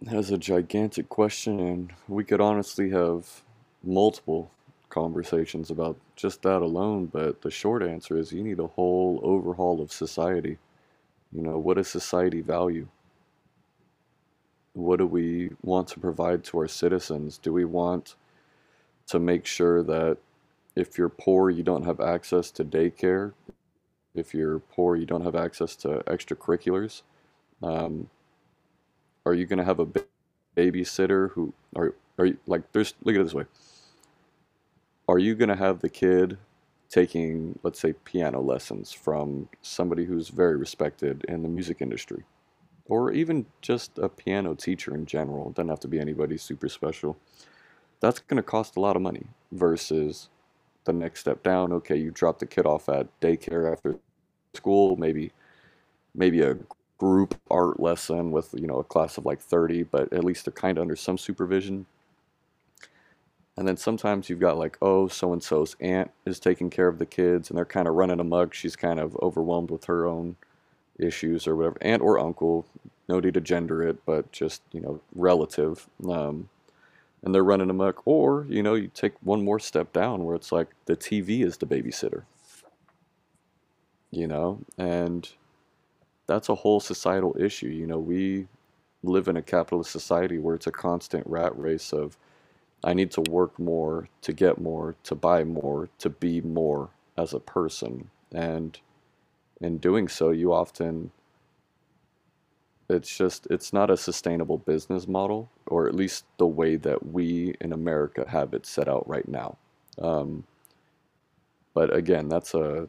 [SPEAKER 2] that's a gigantic question, and we could honestly have multiple conversations about just that alone. But the short answer is you need a whole overhaul of society. You know, what does society value? What do we want to provide to our citizens? Do we want to make sure that if you're poor, you don't have access to daycare? If you're poor, you don't have access to extracurriculars? Um, are you going to have a babysitter who are are you, like there's look at it this way are you going to have the kid taking let's say piano lessons from somebody who's very respected in the music industry? Or even just a piano teacher in general it doesn't have to be anybody super special. That's going to cost a lot of money versus the next step down. Okay you drop the kid off at daycare after school maybe maybe a group art lesson with you know a class of like 30 but at least they're kind of under some supervision and then sometimes you've got like oh so and so's aunt is taking care of the kids and they're kind of running amok. She's kind of overwhelmed with her own issues or whatever aunt or uncle no need to gender it but just you know relative um, and they're running amok. Or you know you take one more step down where it's like the tv is the babysitter. You know? And that's a whole societal issue. You know, we live in a capitalist society where it's a constant rat race of I need to work more to get more, to buy more, to be more as a person. And in doing so, you often it's just it's not a sustainable business model or at least the way that we in america have it set out right now um, but again that's a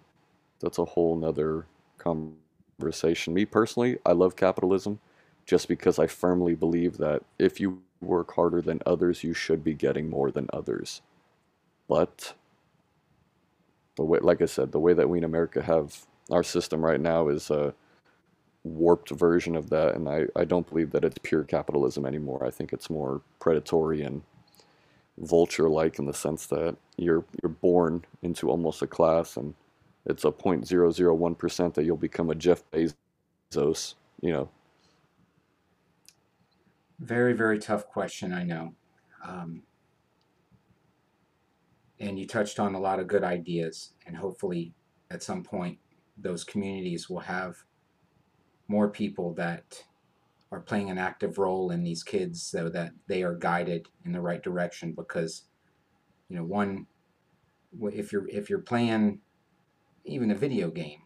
[SPEAKER 2] that's a whole nother conversation conversation. Me personally, I love capitalism just because I firmly believe that if you work harder than others, you should be getting more than others. But the way, like I said, the way that we in America have our system right now is a warped version of that, and I, I don't believe that it's pure capitalism anymore. I think it's more predatory and vulture-like in the sense that you're you're born into almost a class and it's a 0.001% that you'll become a Jeff Bezos, you know.
[SPEAKER 1] Very, very tough question, I know. Um, and you touched on a lot of good ideas, and hopefully at some point those communities will have more people that are playing an active role in these kids so that they are guided in the right direction because you know one if you're if you're playing even a video game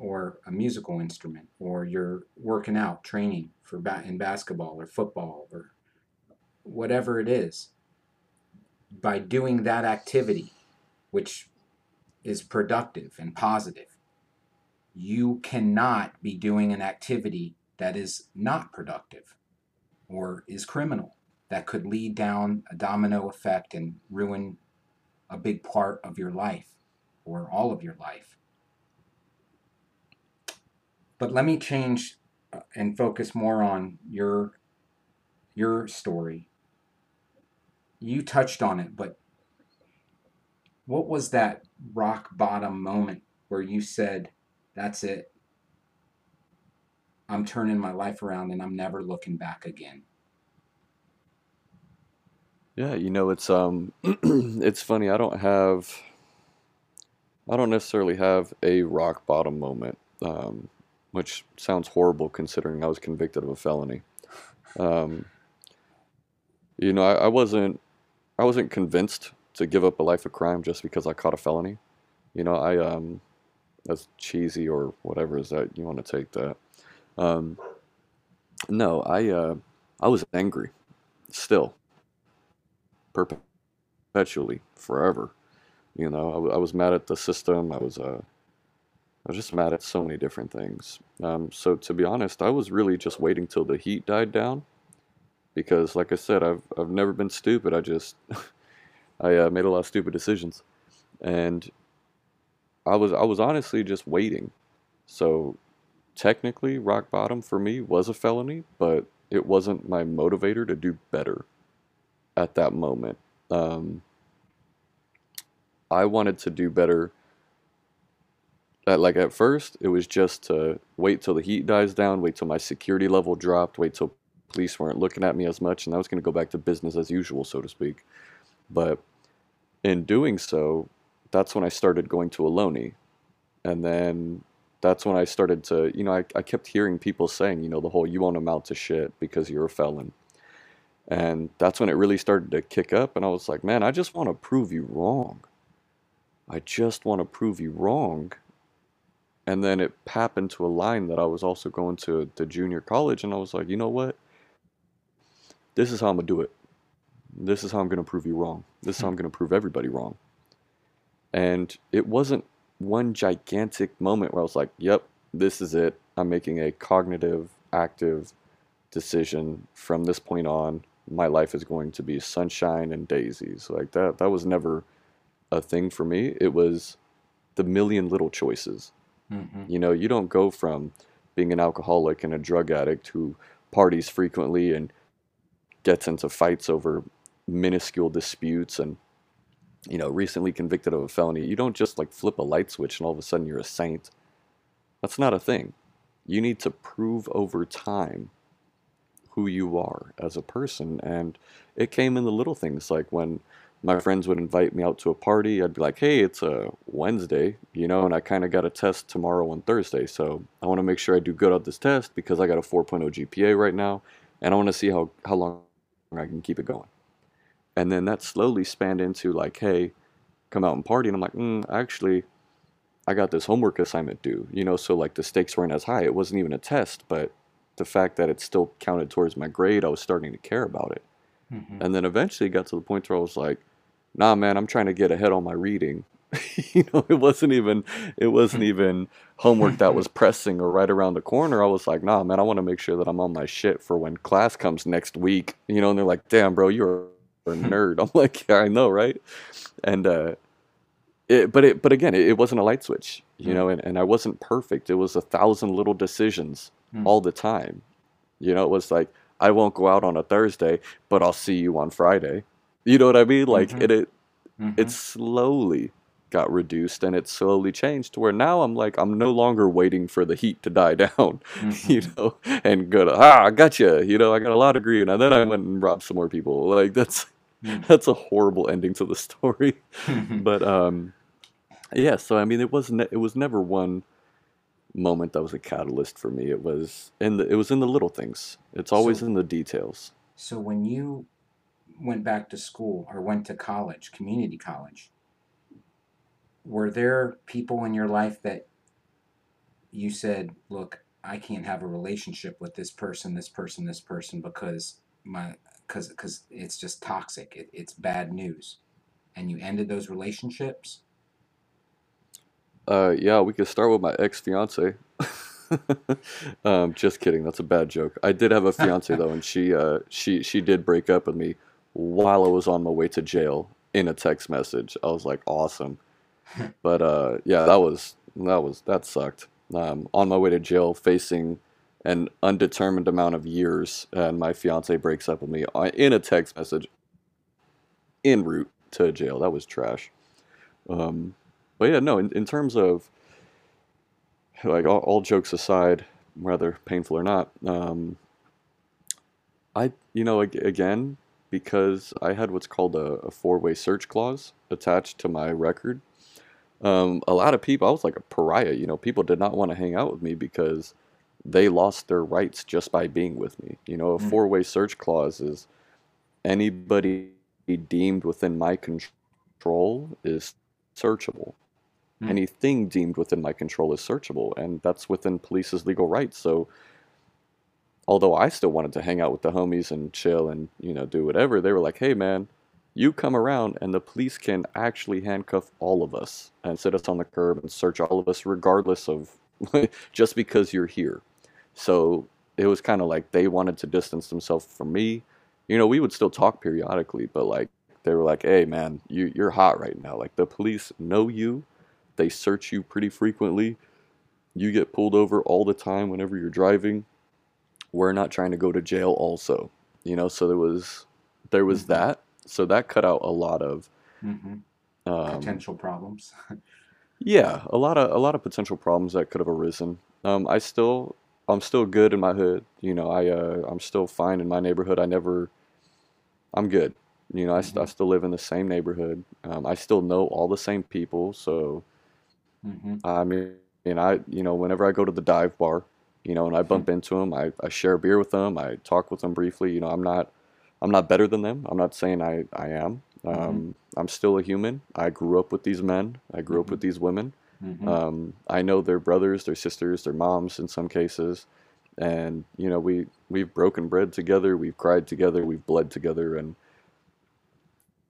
[SPEAKER 1] or a musical instrument or you're working out training for ba- in basketball or football or whatever it is by doing that activity which is productive and positive you cannot be doing an activity that is not productive or is criminal that could lead down a domino effect and ruin a big part of your life or all of your life. But let me change uh, and focus more on your your story. You touched on it, but what was that rock bottom moment where you said, "That's it. I'm turning my life around and I'm never looking back again."
[SPEAKER 2] Yeah, you know, it's um it's funny. I don't have I don't necessarily have a rock bottom moment, um, which sounds horrible considering I was convicted of a felony. Um, you know, I, I wasn't I wasn't convinced to give up a life of crime just because I caught a felony. You know, I um, as cheesy or whatever is that you want to take that. Um, no, I uh, I was angry, still, perpetually, forever. You know, I, I was mad at the system. I was uh, I was just mad at so many different things. Um, so to be honest, I was really just waiting till the heat died down, because like I said, I've I've never been stupid. I just I uh, made a lot of stupid decisions, and I was I was honestly just waiting. So technically, rock bottom for me was a felony, but it wasn't my motivator to do better at that moment. Um, I wanted to do better at, like at first, it was just to wait till the heat dies down, wait till my security level dropped, wait till police weren't looking at me as much, and I was going to go back to business as usual, so to speak. But in doing so, that's when I started going to Ohlone. And then that's when I started to, you know, I, I kept hearing people saying, you know, the whole you won't amount to shit because you're a felon. And that's when it really started to kick up. And I was like, man, I just want to prove you wrong. I just want to prove you wrong. And then it happened to a line that I was also going to the junior college. And I was like, you know what? This is how I'm to do it. This is how I'm to prove you wrong. This is how I'm to prove everybody wrong. And it wasn't one gigantic moment where I was like, yep, this is it. I'm making a cognitive, active decision from this point on. My life is going to be sunshine and daisies. Like that, that was never a thing for me. It was the million little choices.
[SPEAKER 1] Mm-hmm.
[SPEAKER 2] You know, you don't go from being an alcoholic and a drug addict who parties frequently and gets into fights over minuscule disputes and you know recently convicted of a felony. You don't just like flip a light switch and all of a sudden you're a saint. That's not a thing. You need to prove over time who you are as a person. And it came in the little things like when my friends would invite me out to a party i'd be like hey it's a wednesday you know and i kind of got a test tomorrow on thursday so i want to make sure i do good on this test because i got a 4.0 gpa right now and i want to see how, how long i can keep it going and then that slowly spanned into like, hey, come out and party. And I'm like, mm, actually, I got this homework assignment due. You know, so like the stakes weren't as high. It wasn't even a test, but the fact that it still counted towards my grade, I was starting to care about it.
[SPEAKER 1] Mm-hmm.
[SPEAKER 2] And then eventually it got to the point where I was like, nah, man, I'm trying to get ahead on my reading. you know, it wasn't even it wasn't even homework that was pressing or right around the corner. I was like, nah, man, I want to make sure that I'm on my shit for when class comes next week. You know, and they're like, damn, bro, you're a nerd. I'm like, yeah, I know, right? And uh, it, but it, but again, it, it wasn't a light switch, you
[SPEAKER 1] Mm.
[SPEAKER 2] know, and, and I wasn't perfect. It was a thousand little decisions
[SPEAKER 1] Mm.
[SPEAKER 2] all the time. You know, it was like I won't go out on a Thursday, but I'll see you on Friday. You know what I mean? Like
[SPEAKER 1] Mhm.
[SPEAKER 2] it, it,
[SPEAKER 1] Mhm.
[SPEAKER 2] it slowly got reduced, and it slowly changed to where now I'm like I'm no longer waiting for the heat to die down
[SPEAKER 1] Mhm.
[SPEAKER 2] you know, and go to ah, I gotcha, you know, I got a law degree, and then I went and robbed some more people. Like that's
[SPEAKER 1] Mm.
[SPEAKER 2] that's a horrible ending to the story. But um, yeah. So I mean, it was ne- it was never one moment that was a catalyst for me. It was in the it was in the little things. It's always
[SPEAKER 1] So-
[SPEAKER 2] in the details.
[SPEAKER 1] So when you went back to school or went to college, community college, were there people in your life that you said, "Look, I can't have a relationship with this person, this person, this person because my because because it's just toxic. It, it's bad news." And you ended those relationships?
[SPEAKER 2] Uh, yeah, we could start with my ex fiance. um, just kidding. That's a bad joke. I did have a fiance though, and she uh, she she did break up with me while I was on my way to jail in a text message. I was like, awesome. But uh, yeah, that was that was that sucked. Um, on my way to jail, facing an undetermined amount of years, and my fiance breaks up with me uh, in a text message en route to jail. That was trash. Um, but yeah, no, in, in terms of like all, all jokes aside, whether painful or not, um, I, you know, again, because I had what's called a, a four-way search clause attached to my record, um, a lot of people, I was like a pariah, you know, people did not want to hang out with me because they lost their rights just by being with me. You know, a
[SPEAKER 1] Mm.
[SPEAKER 2] four-way search clause is anybody deemed within my control is searchable.
[SPEAKER 1] Mm.
[SPEAKER 2] Anything deemed within my control is searchable, and that's within police's legal rights. So, although I still wanted to hang out with the homies and chill and you know do whatever, they were like, "Hey, man, you come around, and the police can actually handcuff all of us and sit us on the curb and search all of us, regardless of just because you're here." So it was kind of like they wanted to distance themselves from me. You know, we would still talk periodically, but like they were like, "Hey, man, you you're hot right now. Like the police know you. They search you pretty frequently. You get pulled over all the time whenever you're driving. We're not trying to go to jail also." You know, so there was there was
[SPEAKER 1] Mhm.
[SPEAKER 2] that. So that cut out a lot of
[SPEAKER 1] hmm
[SPEAKER 2] um,
[SPEAKER 1] Potential problems.
[SPEAKER 2] Yeah, a lot of a lot of potential problems that could have arisen. Um, I still I'm still good in my hood. You know, I uh, I'm still fine in my neighborhood. I never I'm good. You know, I, st- I still live in the same neighborhood. Um, I still know all the same people. So
[SPEAKER 1] hmm
[SPEAKER 2] I mean, and I you know whenever I go to the dive bar, you know, and I bump into them, I, I share a beer with them. I talk with them briefly. You know, I'm not I'm not better than them. I'm not saying I I am.
[SPEAKER 1] hmm
[SPEAKER 2] Um, I'm still a human. I grew up with these men. I grew up
[SPEAKER 1] hmm
[SPEAKER 2] with these women.
[SPEAKER 1] hmm
[SPEAKER 2] Um, I know their brothers, their sisters, their moms in some cases, and you know we we've broken bread together, we've cried together, we've bled together, and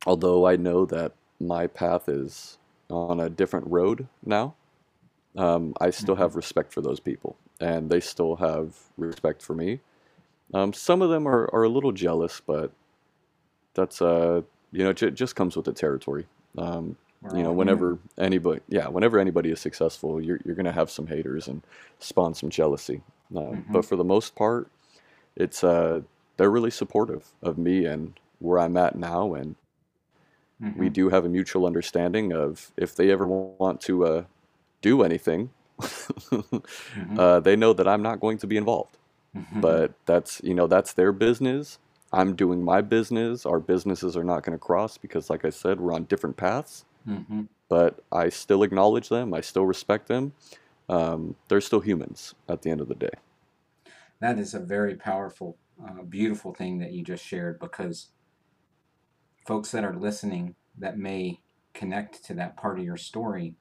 [SPEAKER 2] although I know that my path is on a different road now, um, I still
[SPEAKER 1] hmm
[SPEAKER 2] have respect for those people, and they still have respect for me. Um, some of them are, are a little jealous, but that's uh you know j just comes with the territory. Um, you know, whenever anybody, yeah, whenever anybody is successful, you're you're gonna have some haters and spawn some jealousy. Um,
[SPEAKER 1] hmm
[SPEAKER 2] but for the most part, it's uh they're really supportive of me and where I'm at now, and we
[SPEAKER 1] hmm
[SPEAKER 2] do have a mutual understanding of if they ever want to uh, do anything,
[SPEAKER 1] hmm
[SPEAKER 2] uh, they know that I'm not going to be involved.
[SPEAKER 1] hmm
[SPEAKER 2] But that's, you know, that's their business. I'm doing my business. Our businesses are not going to cross because, like I said, we're on different paths.
[SPEAKER 1] hmm
[SPEAKER 2] But I still acknowledge them. I still respect them. Um, they're still humans at the end of the day.
[SPEAKER 1] That is a very powerful, uh, beautiful thing that you just shared because folks that are listening that may connect to that part of your story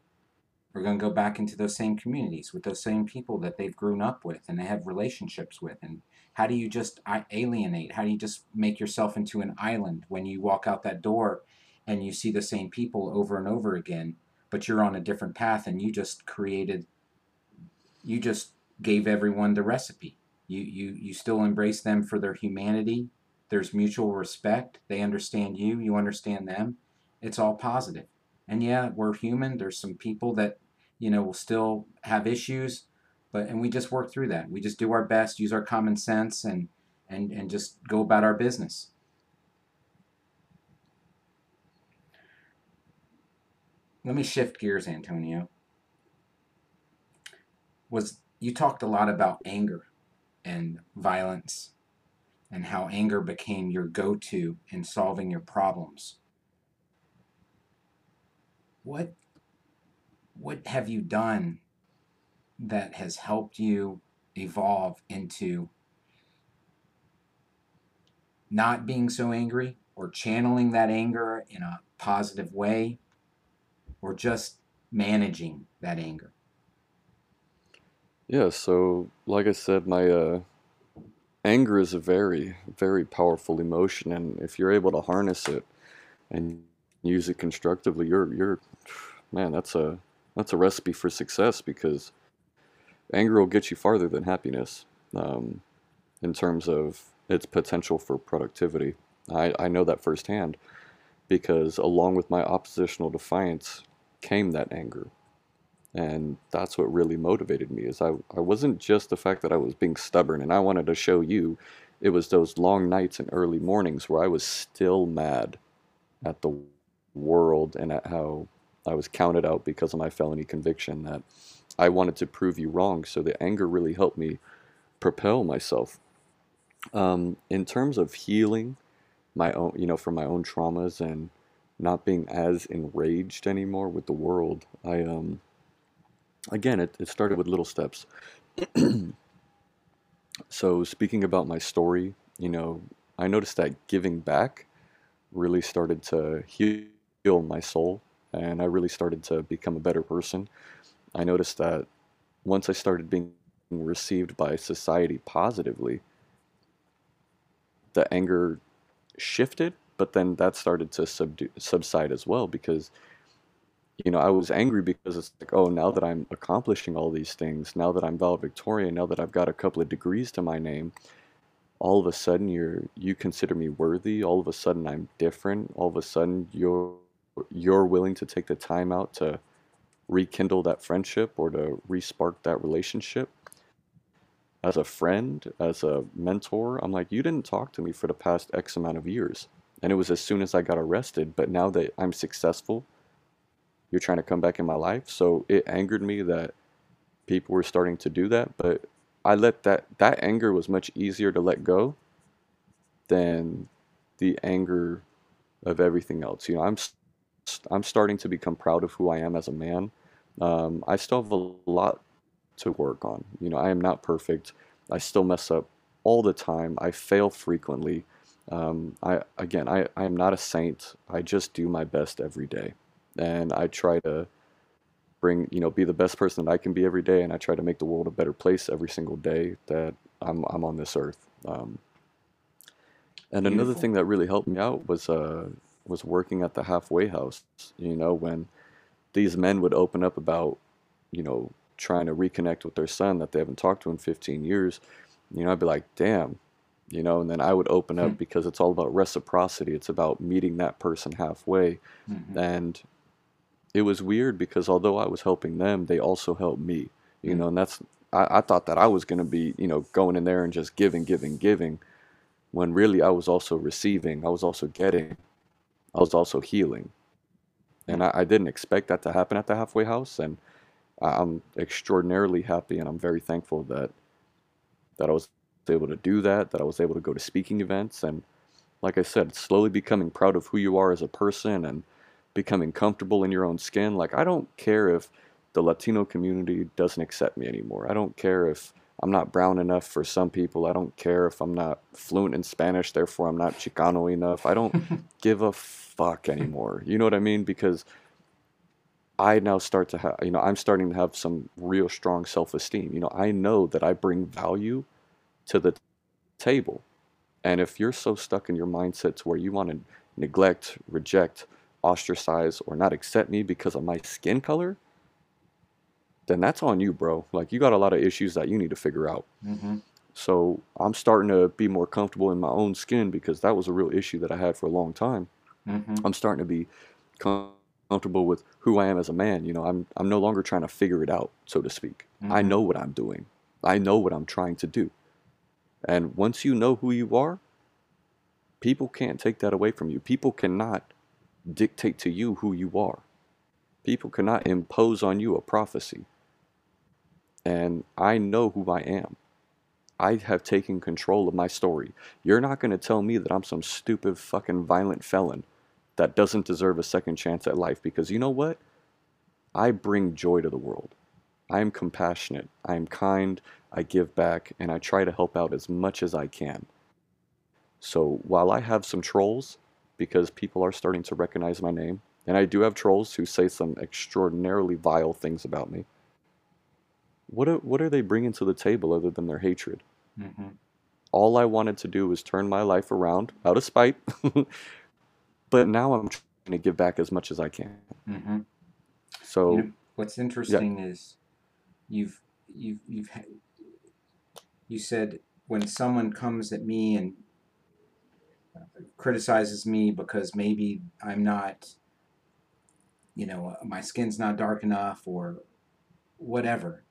[SPEAKER 1] are going to go back into those same communities with those same people that they've grown up with and they have relationships with. And how do you just alienate? How do you just make yourself into an island when you walk out that door and you see the same people over and over again, but you're on a different path and you just created, you just gave everyone the recipe. You, you, you still embrace them for their humanity. There's mutual respect. They understand you, you understand them. It's all positive. And yeah, we're human. There's some people that, you know, will still have issues, but and we just work through that. We just do our best, use our common sense and and and just go about our business. Let me shift gears, Antonio. Was you talked a lot about anger and violence and how anger became your go-to in solving your problems. What what have you done that has helped you evolve into not being so angry or channeling that anger in a positive way or just managing that anger?
[SPEAKER 2] Yeah, so like I said, my uh, anger is a very, very powerful emotion, and if you're able to harness it and use it constructively, you're you're man, that's a that's a recipe for success because anger will get you farther than happiness um, in terms of its potential for productivity. I, I know that firsthand because along with my oppositional defiance came that anger. And that's what really motivated me is I, I wasn't just the fact that I was being stubborn and I wanted to show you. It was those long nights and early mornings where I was still mad at the world and at how I was counted out because of my felony conviction that I wanted to prove you wrong. So the anger really helped me propel myself. Um, in terms of healing my own, you know, from my own traumas and not being as enraged anymore with the world, I, um, again, it, it started with little steps. So speaking about my story, you know, I noticed that giving back really started to heal my soul and I really started to become a better person. I noticed that once I started being received by society positively, the anger shifted, but then that started to subdue, subside as well because you know I was angry because it's like oh now that I'm accomplishing all these things, now that I'm valedictorian, now that I've got a couple of degrees to my name, all of a sudden you're you consider me worthy, all of a sudden I'm different, all of a sudden you're you're willing to take the time out to rekindle that friendship or to respark that relationship as a friend, as a mentor, I'm like, you didn't talk to me for the past X amount of years. And it was as soon as I got arrested. But now that I'm successful, you're trying to come back in my life. So it angered me that people were starting to do that, but I let that that anger was much easier to let go than the anger of everything else. You know, I'm I'm starting to become proud of who I am as a man. Um, I still have a lot to work on. You know, I am not perfect. I still mess up all the time. I fail frequently. Um, I again, I, I am not a saint. I just do my best every day, and I try to bring, you know, be the best person that I can be every day, and I try to make the world a better place every single day that I'm I'm on this earth. Um, and another thing that really helped me out was uh was working at the halfway house. You know, when these men would open up about, you know, trying to reconnect with their son that they haven't talked to in 15 years, you know, I'd be like, damn, you know, and then I would open up because it's all about reciprocity. It's about meeting that person halfway.
[SPEAKER 1] Mhm.
[SPEAKER 2] And it was weird because although I was helping them, they also helped me, you
[SPEAKER 1] Mm.
[SPEAKER 2] know, and that's, I, I thought that I was going to be, you know, going in there and just giving, giving, giving, when really I was also receiving, I was also getting, I was also healing. And. I, I didn't expect that to happen at the halfway house. And I'm extraordinarily happy and I'm very thankful that that I was able to do that, that I was able to go to speaking events and like I said, slowly becoming proud of who you are as a person and becoming comfortable in your own skin. Like I don't care if the Latino community doesn't accept me anymore. I don't care if I'm not brown enough for some people. I don't care if I'm not fluent in Spanish, therefore I'm not Chicano enough. I don't give a fuck anymore. You know what I mean? Because I now start to have, you know, I'm starting to have some real strong self-esteem. You know, I know that I bring value to the table. And if you're so stuck in your mindset to where you want to neglect, reject, ostracize, or not accept me because of my skin color, then that's on you, bro. Like, you got a lot of issues that you need to figure out.
[SPEAKER 1] Mhm.
[SPEAKER 2] So I'm starting to be more comfortable in my own skin because that was a real issue that I had for a long time.
[SPEAKER 1] Mhm.
[SPEAKER 2] I'm starting to be comfortable with who I am as a man. You know, I'm I'm no longer trying to figure it out, so to speak. I
[SPEAKER 1] Mhm.
[SPEAKER 2] know what I'm doing. I know what I'm trying to do. And once you know who you are, people can't take that away from you. People cannot dictate to you who you are. People cannot impose on you a prophecy. And I know who I am. I have taken control of my story. You're not going to tell me that I'm some stupid fucking violent felon that doesn't deserve a second chance at life because you know what? I bring joy to the world. I am compassionate. I am kind. I give back and I try to help out as much as I can. So while I have some trolls, because people are starting to recognize my name, and I do have trolls who say some extraordinarily vile things about me, what are, what are they bringing to the table other than their hatred?
[SPEAKER 1] Mhm.
[SPEAKER 2] All I wanted to do was turn my life around out of spite, but now I'm trying to give back as much as I can.
[SPEAKER 1] Mhm. You
[SPEAKER 2] So,
[SPEAKER 1] know, what's interesting is you've you've you've you said when someone comes at me and criticizes me because maybe I'm not, you know, my skin's not dark enough or whatever,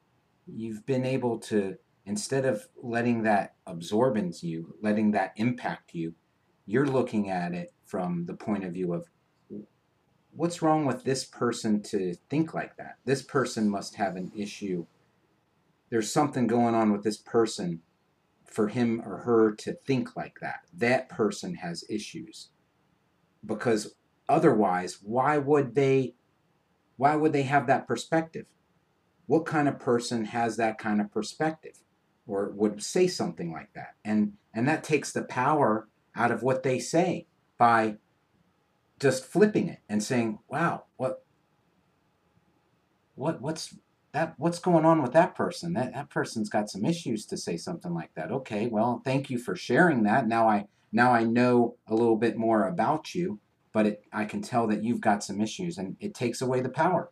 [SPEAKER 1] you've been able to instead of letting that absorb into you, letting that impact you, you're looking at it from the point of view of what's wrong with this person to think like that? This person must have an issue. There's something going on with this person for him or her to think like that. That person has issues. Because otherwise, why would they why would they have that perspective? What kind of person has that kind of perspective or would say something like that? And and that takes the power out of what they say by just flipping it and saying, "Wow, what what what's that what's going on with that person? That that person's got some issues to say something like that." Okay, well, thank you for sharing that. Now I now I know a little bit more about you, but it, I can tell that you've got some issues and it takes away the power.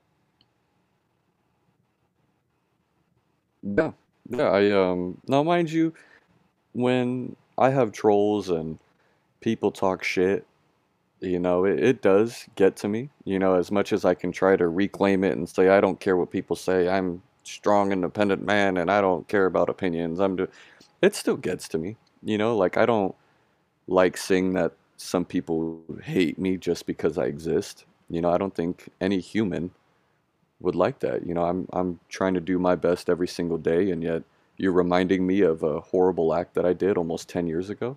[SPEAKER 2] Yeah, yeah, I, um, now mind you, when I have trolls and people talk shit, you know, it, it does get to me, you know, as much as I can try to reclaim it and say, I don't care what people say, I'm strong, independent man, and I don't care about opinions. I'm do it still gets to me, you know, like I don't like seeing that some people hate me just because I exist. You know, I don't think any human would like that. You know, I'm I'm trying to do my best every single day, and yet you're reminding me of a horrible act that I did almost 10 years ago.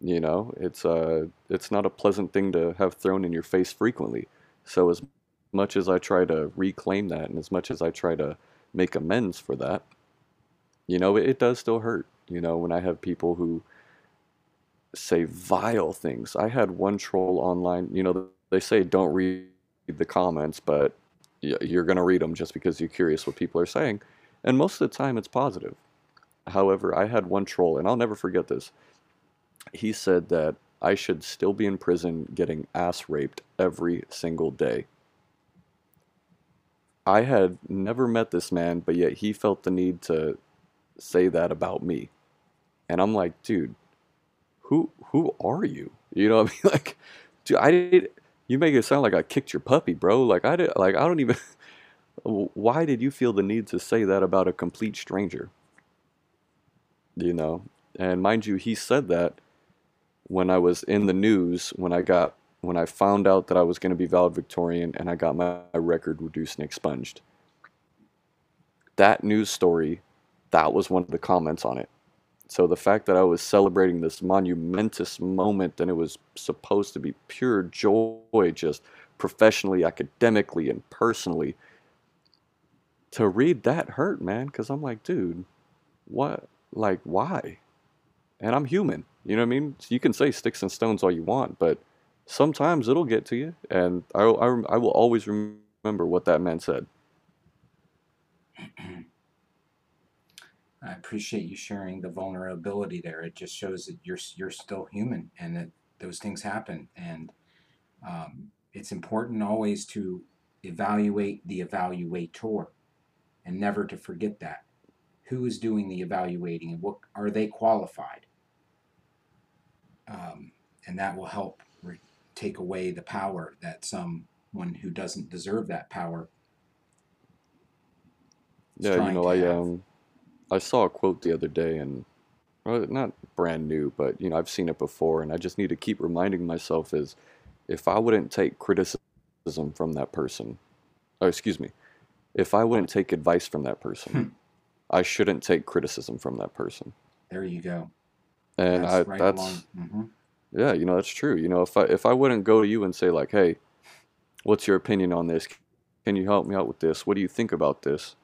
[SPEAKER 2] You know, it's uh it's not a pleasant thing to have thrown in your face frequently. So as much as I try to reclaim that and as much as I try to make amends for that, you know, it, it does still hurt. You know, when I have people who say vile things. I had one troll online, you know, they say don't read the comments, but you're going to read them just because you're curious what people are saying. And most of the time it's positive. However, I had one troll, and I'll never forget this. He said that I should still be in prison getting ass raped every single day. I had never met this man, but yet he felt the need to say that about me. And I'm like, dude, who who are you? You know what I mean? Like, dude, I did. You make it sound like I kicked your puppy, bro. Like I did. Like I don't even. Why did you feel the need to say that about a complete stranger? You know, and mind you, he said that when I was in the news when I got when I found out that I was going to be valedictorian and I got my record reduced and expunged. That news story, that was one of the comments on it. So the fact that I was celebrating this monumentous moment and it was supposed to be pure joy, just professionally, academically, and personally, to read that hurt, man, because I'm like, dude, what? Like, why? And I'm human. You know what I mean? So you can say sticks and stones all you want, but sometimes it'll get to you. And I, I, I will always remember what that man said.
[SPEAKER 1] I appreciate you sharing the vulnerability there. It just shows that you're you're still human and that those things happen. And um, it's important always to evaluate the evaluator and never to forget that. Who is doing the evaluating and what are they qualified? Um, and that will help re- take away the power that someone who doesn't deserve that power
[SPEAKER 2] Yeah, you know, I um I saw a quote the other day and well, not brand new, but you know, I've seen it before and I just need to keep reminding myself is if I wouldn't take criticism from that person, or excuse me, if I wouldn't take advice from that
[SPEAKER 1] Hmm.
[SPEAKER 2] person, I shouldn't take criticism from that person.
[SPEAKER 1] There you go.
[SPEAKER 2] And
[SPEAKER 1] That's
[SPEAKER 2] I
[SPEAKER 1] right
[SPEAKER 2] that's
[SPEAKER 1] along. hmm
[SPEAKER 2] yeah, you know, that's true. You know, if I if I wouldn't go to you and say like, "Hey, what's your opinion on this? Can you help me out with this? What do you think about this?"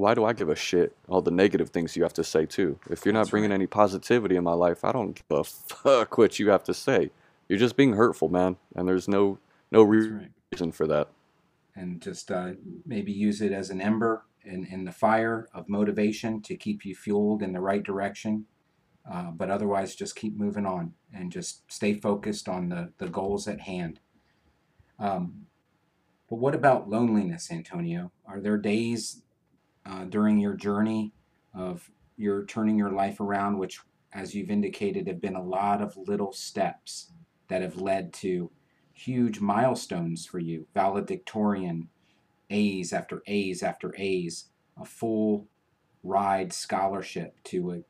[SPEAKER 2] Why do I give a shit all the negative things you have to say too? If you're not
[SPEAKER 1] That's
[SPEAKER 2] bringing
[SPEAKER 1] right.
[SPEAKER 2] any positivity in my life, I don't give a fuck what you have to say. You're just being hurtful, man, and there's no no
[SPEAKER 1] That's
[SPEAKER 2] re-
[SPEAKER 1] right.
[SPEAKER 2] reason for that.
[SPEAKER 1] And just uh, maybe use it as an ember in, in the fire of motivation to keep you fueled in the right direction. Uh, but otherwise, just keep moving on and just stay focused on the, the goals at hand. Um, but what about loneliness, Antonio? Are there days uh, during your journey of your turning your life around, which, as you've indicated, have been a lot of little steps that have led to huge milestones for you, valedictorian, A's after A's after A's, a full ride scholarship to a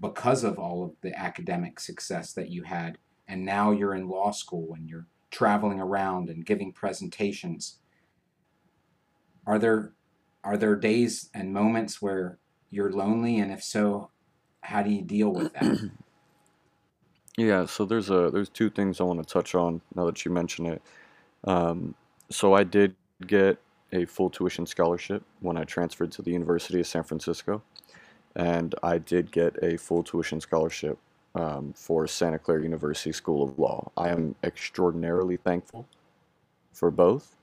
[SPEAKER 1] because of all of the academic success that you had. And now you're in law school and you're traveling around and giving presentations. Are there are there days and moments where you're lonely and if so how do you deal with that
[SPEAKER 2] Yeah, so there's a there's two things I want to touch on now that you mention it. Um, so I did get a full tuition scholarship when I transferred to the University of San Francisco, and I did get a full tuition scholarship um, for Santa Clara University School of Law. I am extraordinarily thankful for both,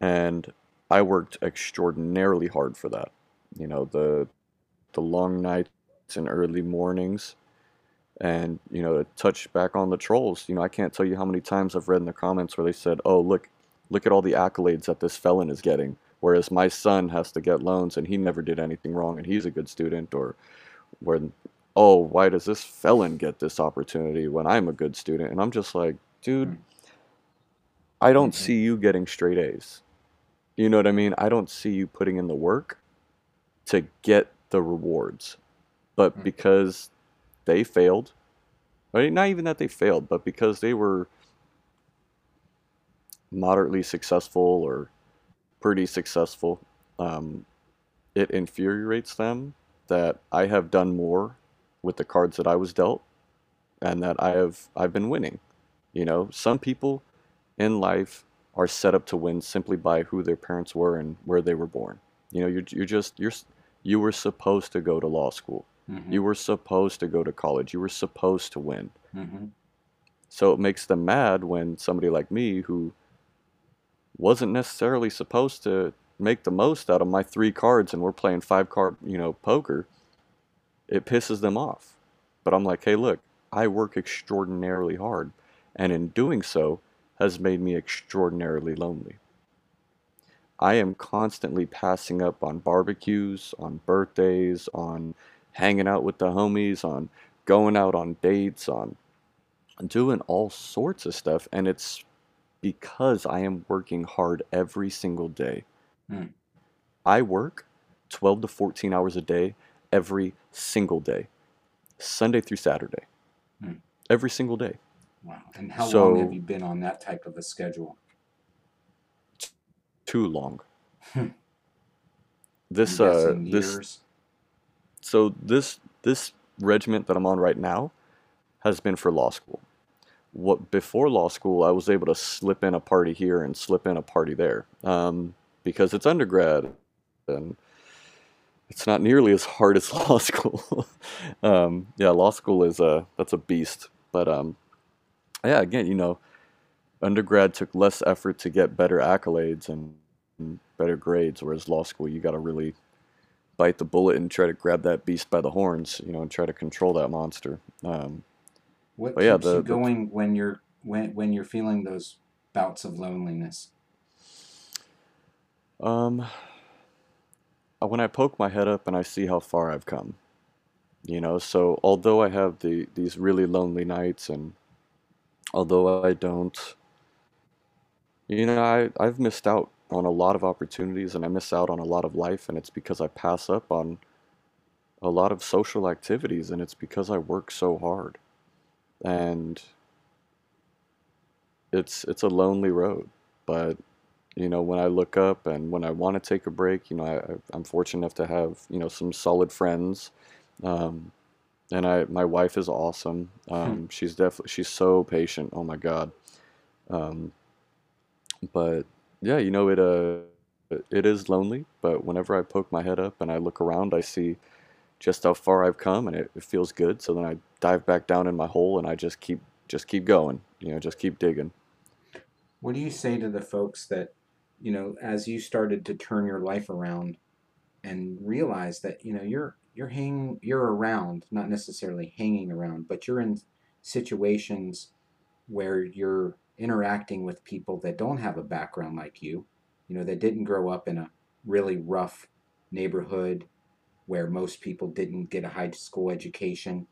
[SPEAKER 2] and I worked extraordinarily hard for that. You know, the the long nights and early mornings and you know to touch back on the trolls you know i can't tell you how many times i've read in the comments where they said oh look look at all the accolades that this felon is getting whereas my son has to get loans and he never did anything wrong and he's a good student or where oh why does this felon get this opportunity when i'm a good student and i'm just like dude i don't
[SPEAKER 1] Mhm.
[SPEAKER 2] see you getting straight a's you know what i mean i don't see you putting in the work to get the rewards but
[SPEAKER 1] Mm.
[SPEAKER 2] because they failed right not even that they failed but because they were moderately successful or pretty successful, um, it infuriates them that I have done more with the cards that I was dealt and that I have I've been winning. You know, some people in life are set up to win simply by who their parents were and where they were born. You know, you're you're just you're you were supposed to go to law school.
[SPEAKER 1] Mm-hmm.
[SPEAKER 2] You were supposed to go to college. You were supposed to win.
[SPEAKER 1] Mm-hmm.
[SPEAKER 2] So it makes them mad when somebody like me who wasn't necessarily supposed to make the most out of my three cards and we're playing five card, you know, poker, it pisses them off. But I'm like, hey, look, I work extraordinarily hard. And in doing so, has made me extraordinarily lonely. I am constantly passing up on barbecues, on birthdays, on hanging out with the homies, on going out on dates, on doing all sorts of stuff. And it's because I am working hard every single day.
[SPEAKER 1] Hmm.
[SPEAKER 2] I work 12 to 14 hours a day every single day, Sunday through Saturday,
[SPEAKER 1] Hmm.
[SPEAKER 2] every single day.
[SPEAKER 1] Wow. And how long have you been on that type of a schedule?
[SPEAKER 2] Too long.
[SPEAKER 1] Hmm.
[SPEAKER 2] This uh this
[SPEAKER 1] years.
[SPEAKER 2] so this this regiment that I'm on right now has been for law school. What before law school, I was able to slip in a party here and slip in a party there, um, because it's undergrad, and it's not nearly as hard as law school. um, yeah, law school is a that's a beast, but um, yeah, again, you know, undergrad took less effort to get better accolades and, and better grades, whereas law school, you got to really bite the bullet and try to grab that beast by the horns, you know, and try to control that monster. Um,
[SPEAKER 1] What
[SPEAKER 2] but yeah,
[SPEAKER 1] keeps
[SPEAKER 2] the-
[SPEAKER 1] you
[SPEAKER 2] the-
[SPEAKER 1] going when you're when when you're feeling those bouts of loneliness?
[SPEAKER 2] um, uh, when I poke my head up and I see how far I've come, you know, so although I have the these really lonely nights and although I don't, you know, I I've missed out on a lot of opportunities and I miss out on a lot of life and it's because I pass up on a lot of social activities and it's because I work so hard. And it's it's a lonely road, but you know, when I look up and when I want to take a break, you know, I, I'm fortunate enough to have, you know, some solid friends. Um, and I, my wife is awesome. Um, she's definitely, she's so patient. Oh my God. Um, but yeah, you know, it, uh, it is lonely, but whenever I poke my head up and I look around, I see just how far I've come and it, it feels good. So then I dive back down in my hole and I just keep, just keep going, you know, just keep digging.
[SPEAKER 1] What do you say to the folks that, you know, as you started to turn your life around and realize that, you know, you're you're hanging you're around, not necessarily hanging around, but you're in situations where you're interacting with people that don't have a background like you, you know, that didn't grow up in a really rough neighborhood where most people didn't get a high school education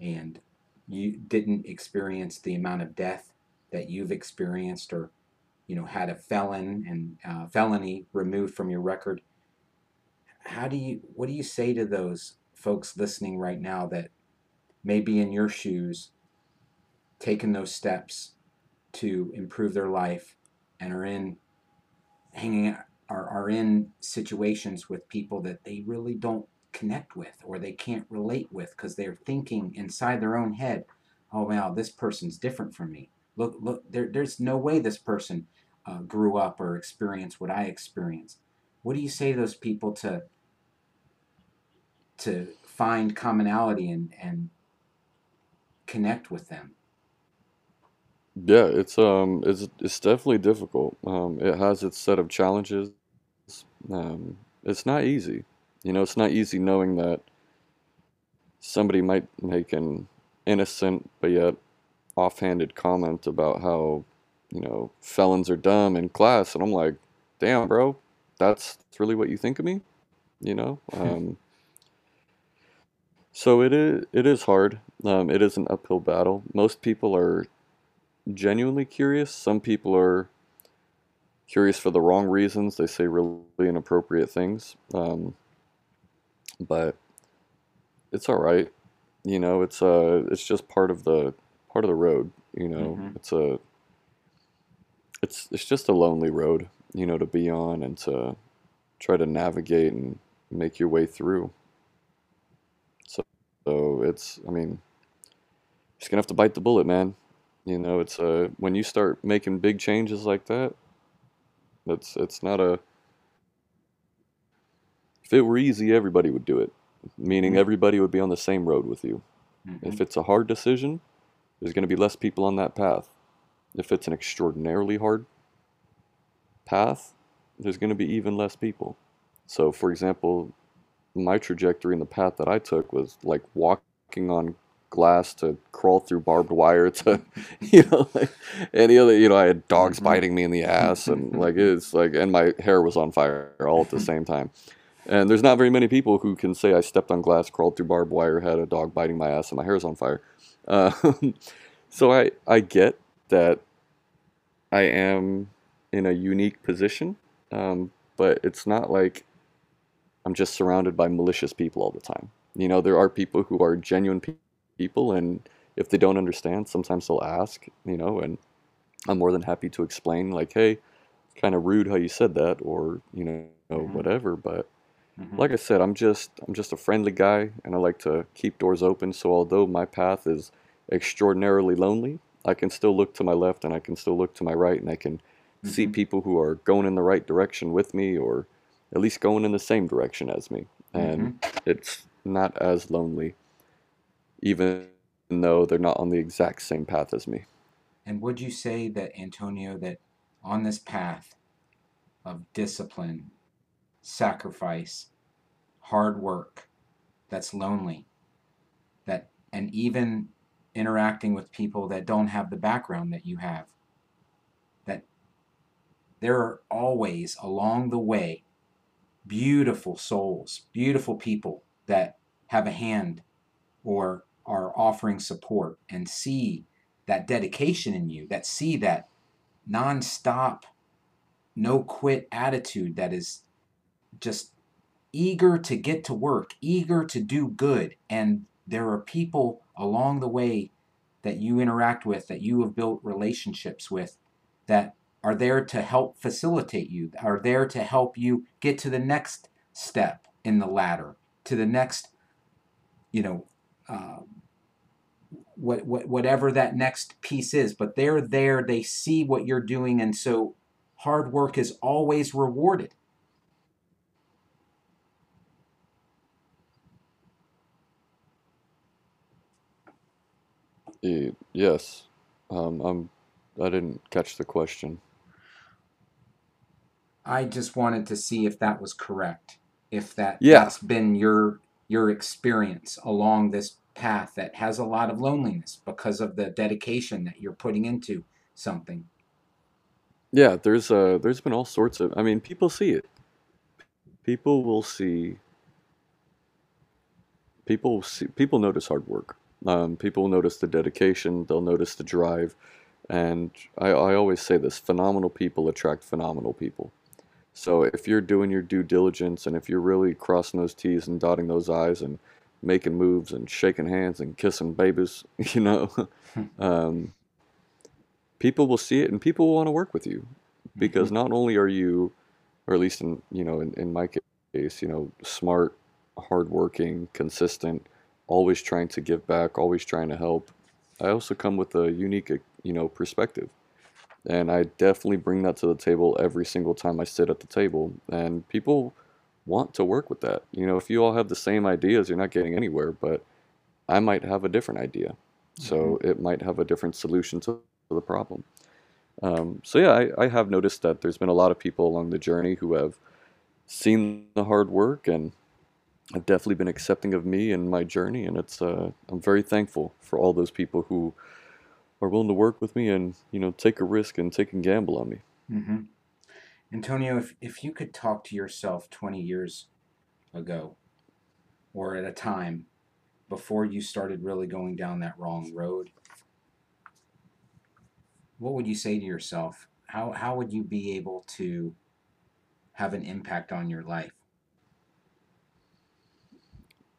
[SPEAKER 1] and you didn't experience the amount of death that you've experienced or you know had a felon and uh, felony removed from your record how do you what do you say to those folks listening right now that may be in your shoes taking those steps to improve their life and are in hanging are, are in situations with people that they really don't connect with or they can't relate with because they're thinking inside their own head oh wow this person's different from me. Look look there, there's no way this person uh, grew up or experienced what i experienced what do you say to those people to to find commonality and and connect with them
[SPEAKER 2] Yeah, it's um it's it's definitely difficult. Um, it has its set of challenges. Um, it's not easy. You know, it's not easy knowing that somebody might make an innocent but yet offhanded comment about how, you know, felons are dumb in class, and I'm like, damn, bro, that's, that's really what you think of me? You know? Um, so it is it is hard. Um, it is an uphill battle. Most people are genuinely curious. Some people are curious for the wrong reasons. They say really inappropriate things. Um, but it's all right. You know, it's uh it's just part of the part of the road, you know.
[SPEAKER 1] Mhm.
[SPEAKER 2] It's a it's it's just a lonely road, you know, to be on and to try to navigate and make your way through. So, so it's, I mean, just gonna have to bite the bullet, man. You know, it's uh when you start making big changes like that, it's it's not a if it were easy, everybody would do it. Meaning
[SPEAKER 1] Mhm.
[SPEAKER 2] everybody would be on the same road with you.
[SPEAKER 1] Mhm.
[SPEAKER 2] If it's a hard decision, there's going to be less people on that path. If it's an extraordinarily hard path, there's going to be even less people. So, for example, my trajectory in the path that I took was like walking on glass to crawl through barbed wire to, you know, like any other, you know, I had dogs
[SPEAKER 1] Mhm.
[SPEAKER 2] biting me in the ass and like it's like, and my hair was on fire all at the same time. And there's not very many people who can say I stepped on glass, crawled through barbed wire, had a dog biting my ass, and my hair hair's on fire. Uh, so I I get that I am in a unique position, um, but it's not like I'm just surrounded by malicious people all the time. You know, there are people who are genuine pe- people, and if they don't understand, sometimes they'll ask. You know, and I'm more than happy to explain, like, hey, kind of rude how you said that, or you know,
[SPEAKER 1] Mhm.
[SPEAKER 2] whatever. But
[SPEAKER 1] Mhm.
[SPEAKER 2] like I said, I'm just I'm just a friendly guy, and I like to keep doors open. So although my path is extraordinarily lonely, I can still look to my left and I can still look to my right, and I can see
[SPEAKER 1] Mhm.
[SPEAKER 2] people who are going in the right direction with me, or at least going in the same direction as me. And it's not as lonely, even though they're not on the exact same path as me.
[SPEAKER 1] And would you say that, Antonio, that on this path of discipline, sacrifice, hard work, that's lonely, that and even interacting with people that don't have the background that you have, there are always along the way beautiful souls, beautiful people that have a hand or are offering support and see that dedication in you, that see that nonstop, no quit attitude that is just eager to get to work, eager to do good. And there are people along the way that you interact with, that you have built relationships with, that are there to help facilitate you, are there to help you get to the next step in the ladder, to the next, you know, uh, what, what whatever that next piece is. But they're there, they see what you're doing, and so hard work is always rewarded.
[SPEAKER 2] Y- Yes, um, I'm. I didn't catch the question.
[SPEAKER 1] I just wanted to see if that was correct. If that
[SPEAKER 2] Yeah,
[SPEAKER 1] that's been your your experience along this path that has a lot of loneliness because of the dedication that you're putting into something.
[SPEAKER 2] yeah. There's uh, there's been all sorts of. I mean, people see it. People will see. People see. People notice hard work. Um, people notice the dedication. They'll notice the drive, and I, I always say this: phenomenal people attract phenomenal people. So if you're doing your due diligence, and if you're really crossing those T's and dotting those I's and making moves and shaking hands and kissing babies, you know, um, people will see it and people will want to work with you because
[SPEAKER 1] Mhm.
[SPEAKER 2] not only are you, or at least in you know in, in my case, you know, smart, hardworking, consistent, always trying to give back, always trying to help. I also come with a unique, you know, perspective, and I definitely bring that to the table every single time I sit at the table. And people want to work with that. You know, if you all have the same ideas, you're not getting anywhere. But I might have a different idea,
[SPEAKER 1] Mhm.
[SPEAKER 2] so it might have a different solution to the problem. Um, so yeah, I, I have noticed that there's been a lot of people along the journey who have seen the hard work and have definitely been accepting of me and my journey, and it's uh, I'm very thankful for all those people who are willing to work with me and you know take a risk and take a gamble on me.
[SPEAKER 1] Mhm. Antonio, if if you could talk to yourself 20 years ago or at a time before you started really going down that wrong road, what would you say to yourself? How how would you be able to have an impact on your life?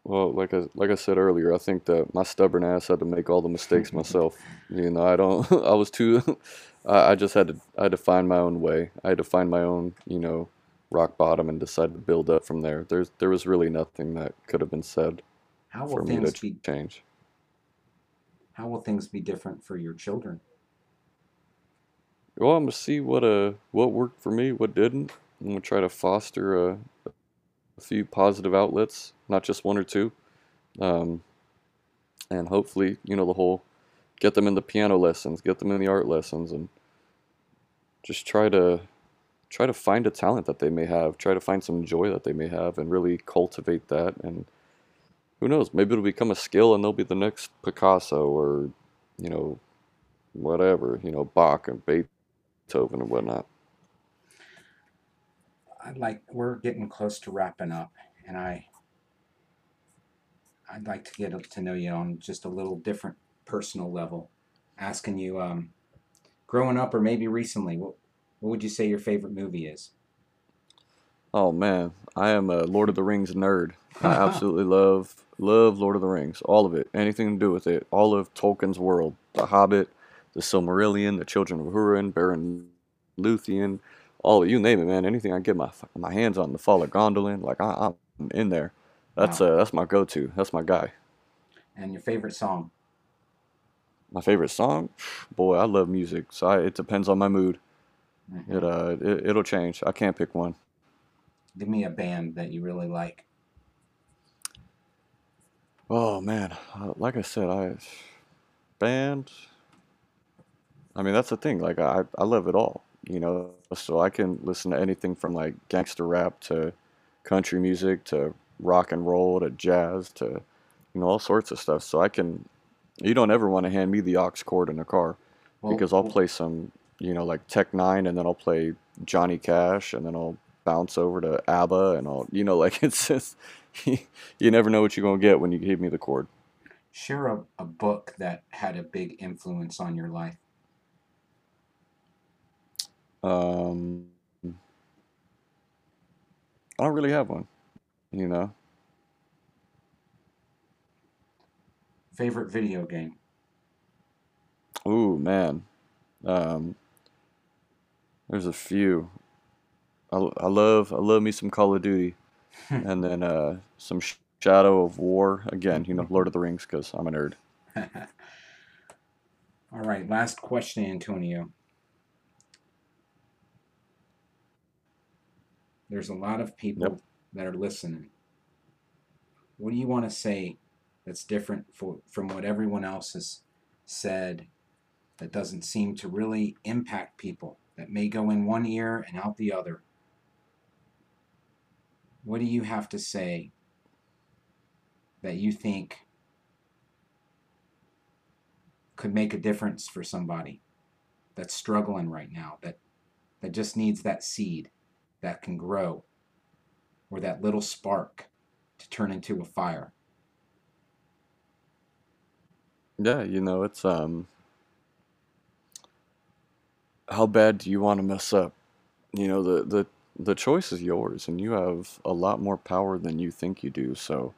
[SPEAKER 2] Well, like I like I said earlier, I think that my stubborn ass had to make all the mistakes myself. You know, I don't. I was too. I, I just had to. I had to find my own way. I had to find my own, you know, rock bottom and decide to build up from there. There's there was really nothing that could have been said
[SPEAKER 1] How will
[SPEAKER 2] for me to
[SPEAKER 1] things be
[SPEAKER 2] change.
[SPEAKER 1] how will things be different for your children?
[SPEAKER 2] Well, I'm gonna see what uh what worked for me, what didn't. I'm gonna try to foster a, a few positive outlets, not just one or two. Um, and hopefully, you know, the whole get them in the piano lessons, get them in the art lessons, and just try to try to find a talent that they may have, try to find some joy that they may have, and really cultivate that. And who knows, maybe it'll become a skill, and they'll be the next Picasso or, you know, whatever, you know, Bach and Beethoven and whatnot.
[SPEAKER 1] I'd like we're getting close to wrapping up, and I I'd like to get to know you on just a little different personal level. Asking you, um, growing up or maybe recently, what what would you say your favorite movie is?
[SPEAKER 2] Oh man, I am a Lord of the Rings nerd. I absolutely love love Lord of the Rings, all of it, anything to do with it, all of Tolkien's world, The Hobbit, The Silmarillion, The Children of Hurin, Beren Luthien, all you name it, man. Anything I get my my hands on, The Fall of Gondolin, like I, I'm in there. That's
[SPEAKER 1] Wow.
[SPEAKER 2] uh that's my go-to. That's my guy.
[SPEAKER 1] And your favorite song?
[SPEAKER 2] My favorite song, boy, I love music, so I, it depends on my mood.
[SPEAKER 1] Mhm.
[SPEAKER 2] It uh it, it'll change. I can't pick one.
[SPEAKER 1] Give me a band that you really like.
[SPEAKER 2] Oh man, uh, like I said, I band. I mean, that's the thing. Like I, I love it all, you know. So I can listen to anything from like gangster rap to country music to rock and roll to jazz to, you know, all sorts of stuff. So I can. You don't ever want to hand me the aux cord in a car
[SPEAKER 1] Well,
[SPEAKER 2] because I'll play some, you know, like Tech N9ne, and then I'll play Johnny Cash, and then I'll bounce over to ABBA, and I'll, you know, like it's just, you never know what you're gonna get when you give me the cord.
[SPEAKER 1] share a, a book that had a big influence on your life.
[SPEAKER 2] Um, I don't really have one, you know.
[SPEAKER 1] Favorite video game?
[SPEAKER 2] Ooh, man. Um, there's a few. I, I love I love me some Call of Duty, and then uh, some Sh- Shadow of War. Again, you know, Lord of the Rings, because I'm a nerd.
[SPEAKER 1] All right, last question, Antonio. There's a lot of
[SPEAKER 2] Yep.
[SPEAKER 1] people that are listening. What do you want to say that's different for, from what everyone else has said that doesn't seem to really impact people, that may go in one ear and out the other? What do you have to say that you think could make a difference for somebody that's struggling right now, that, that just needs that seed that can grow or that little spark to turn into a fire?
[SPEAKER 2] Yeah, you know, it's um, how bad do you want to mess up? You know, the the the choice is yours, and you have a lot more power than you think you do. So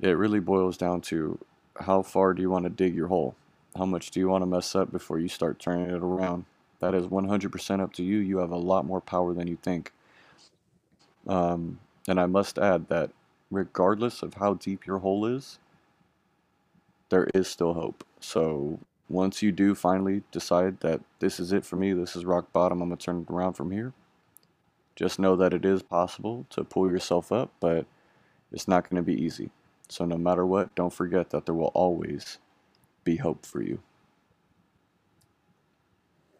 [SPEAKER 2] it really boils down to how far do you want to dig your hole? How much do you want to mess up before you start turning it around? That is 100% up to you. You have a lot more power than you think. Um, and I must add that regardless of how deep your hole is, there is still hope. So once you do finally decide that this is it for me, this is rock bottom, I'm gonna turn it around from here, just know that it is possible to pull yourself up, but it's not gonna be easy. So no matter what, don't forget that there will always be hope for you.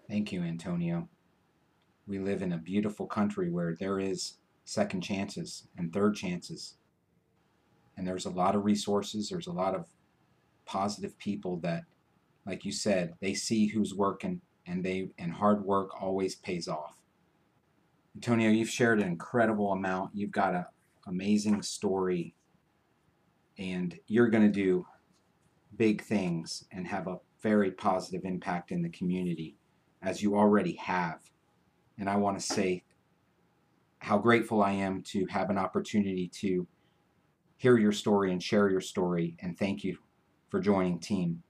[SPEAKER 1] Thank you, Antonio. We live in a beautiful country where there is second chances and third chances. And there's a lot of resources, there's a lot of positive people that like you said, they see who's working and they and hard work always pays off. Antonio, you've shared an incredible amount. You've got an amazing story and you're going to do big things and have a very positive impact in the community as you already have. And I want to say how grateful I am to have an opportunity to hear your story and share your story. And thank you for joining Team.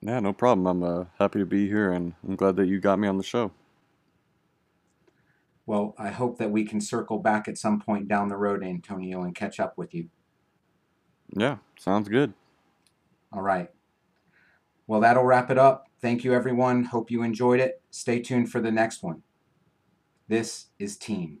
[SPEAKER 2] Yeah, no problem. I'm uh, happy to be here, and I'm glad that you got me on the show.
[SPEAKER 1] Well, I hope that we can circle back at some point down the road, Antonio, and catch up with you.
[SPEAKER 2] Yeah, sounds good.
[SPEAKER 1] All right. Well, that'll wrap it up. Thank you, everyone. Hope you enjoyed it. Stay tuned for the next one. This is Team.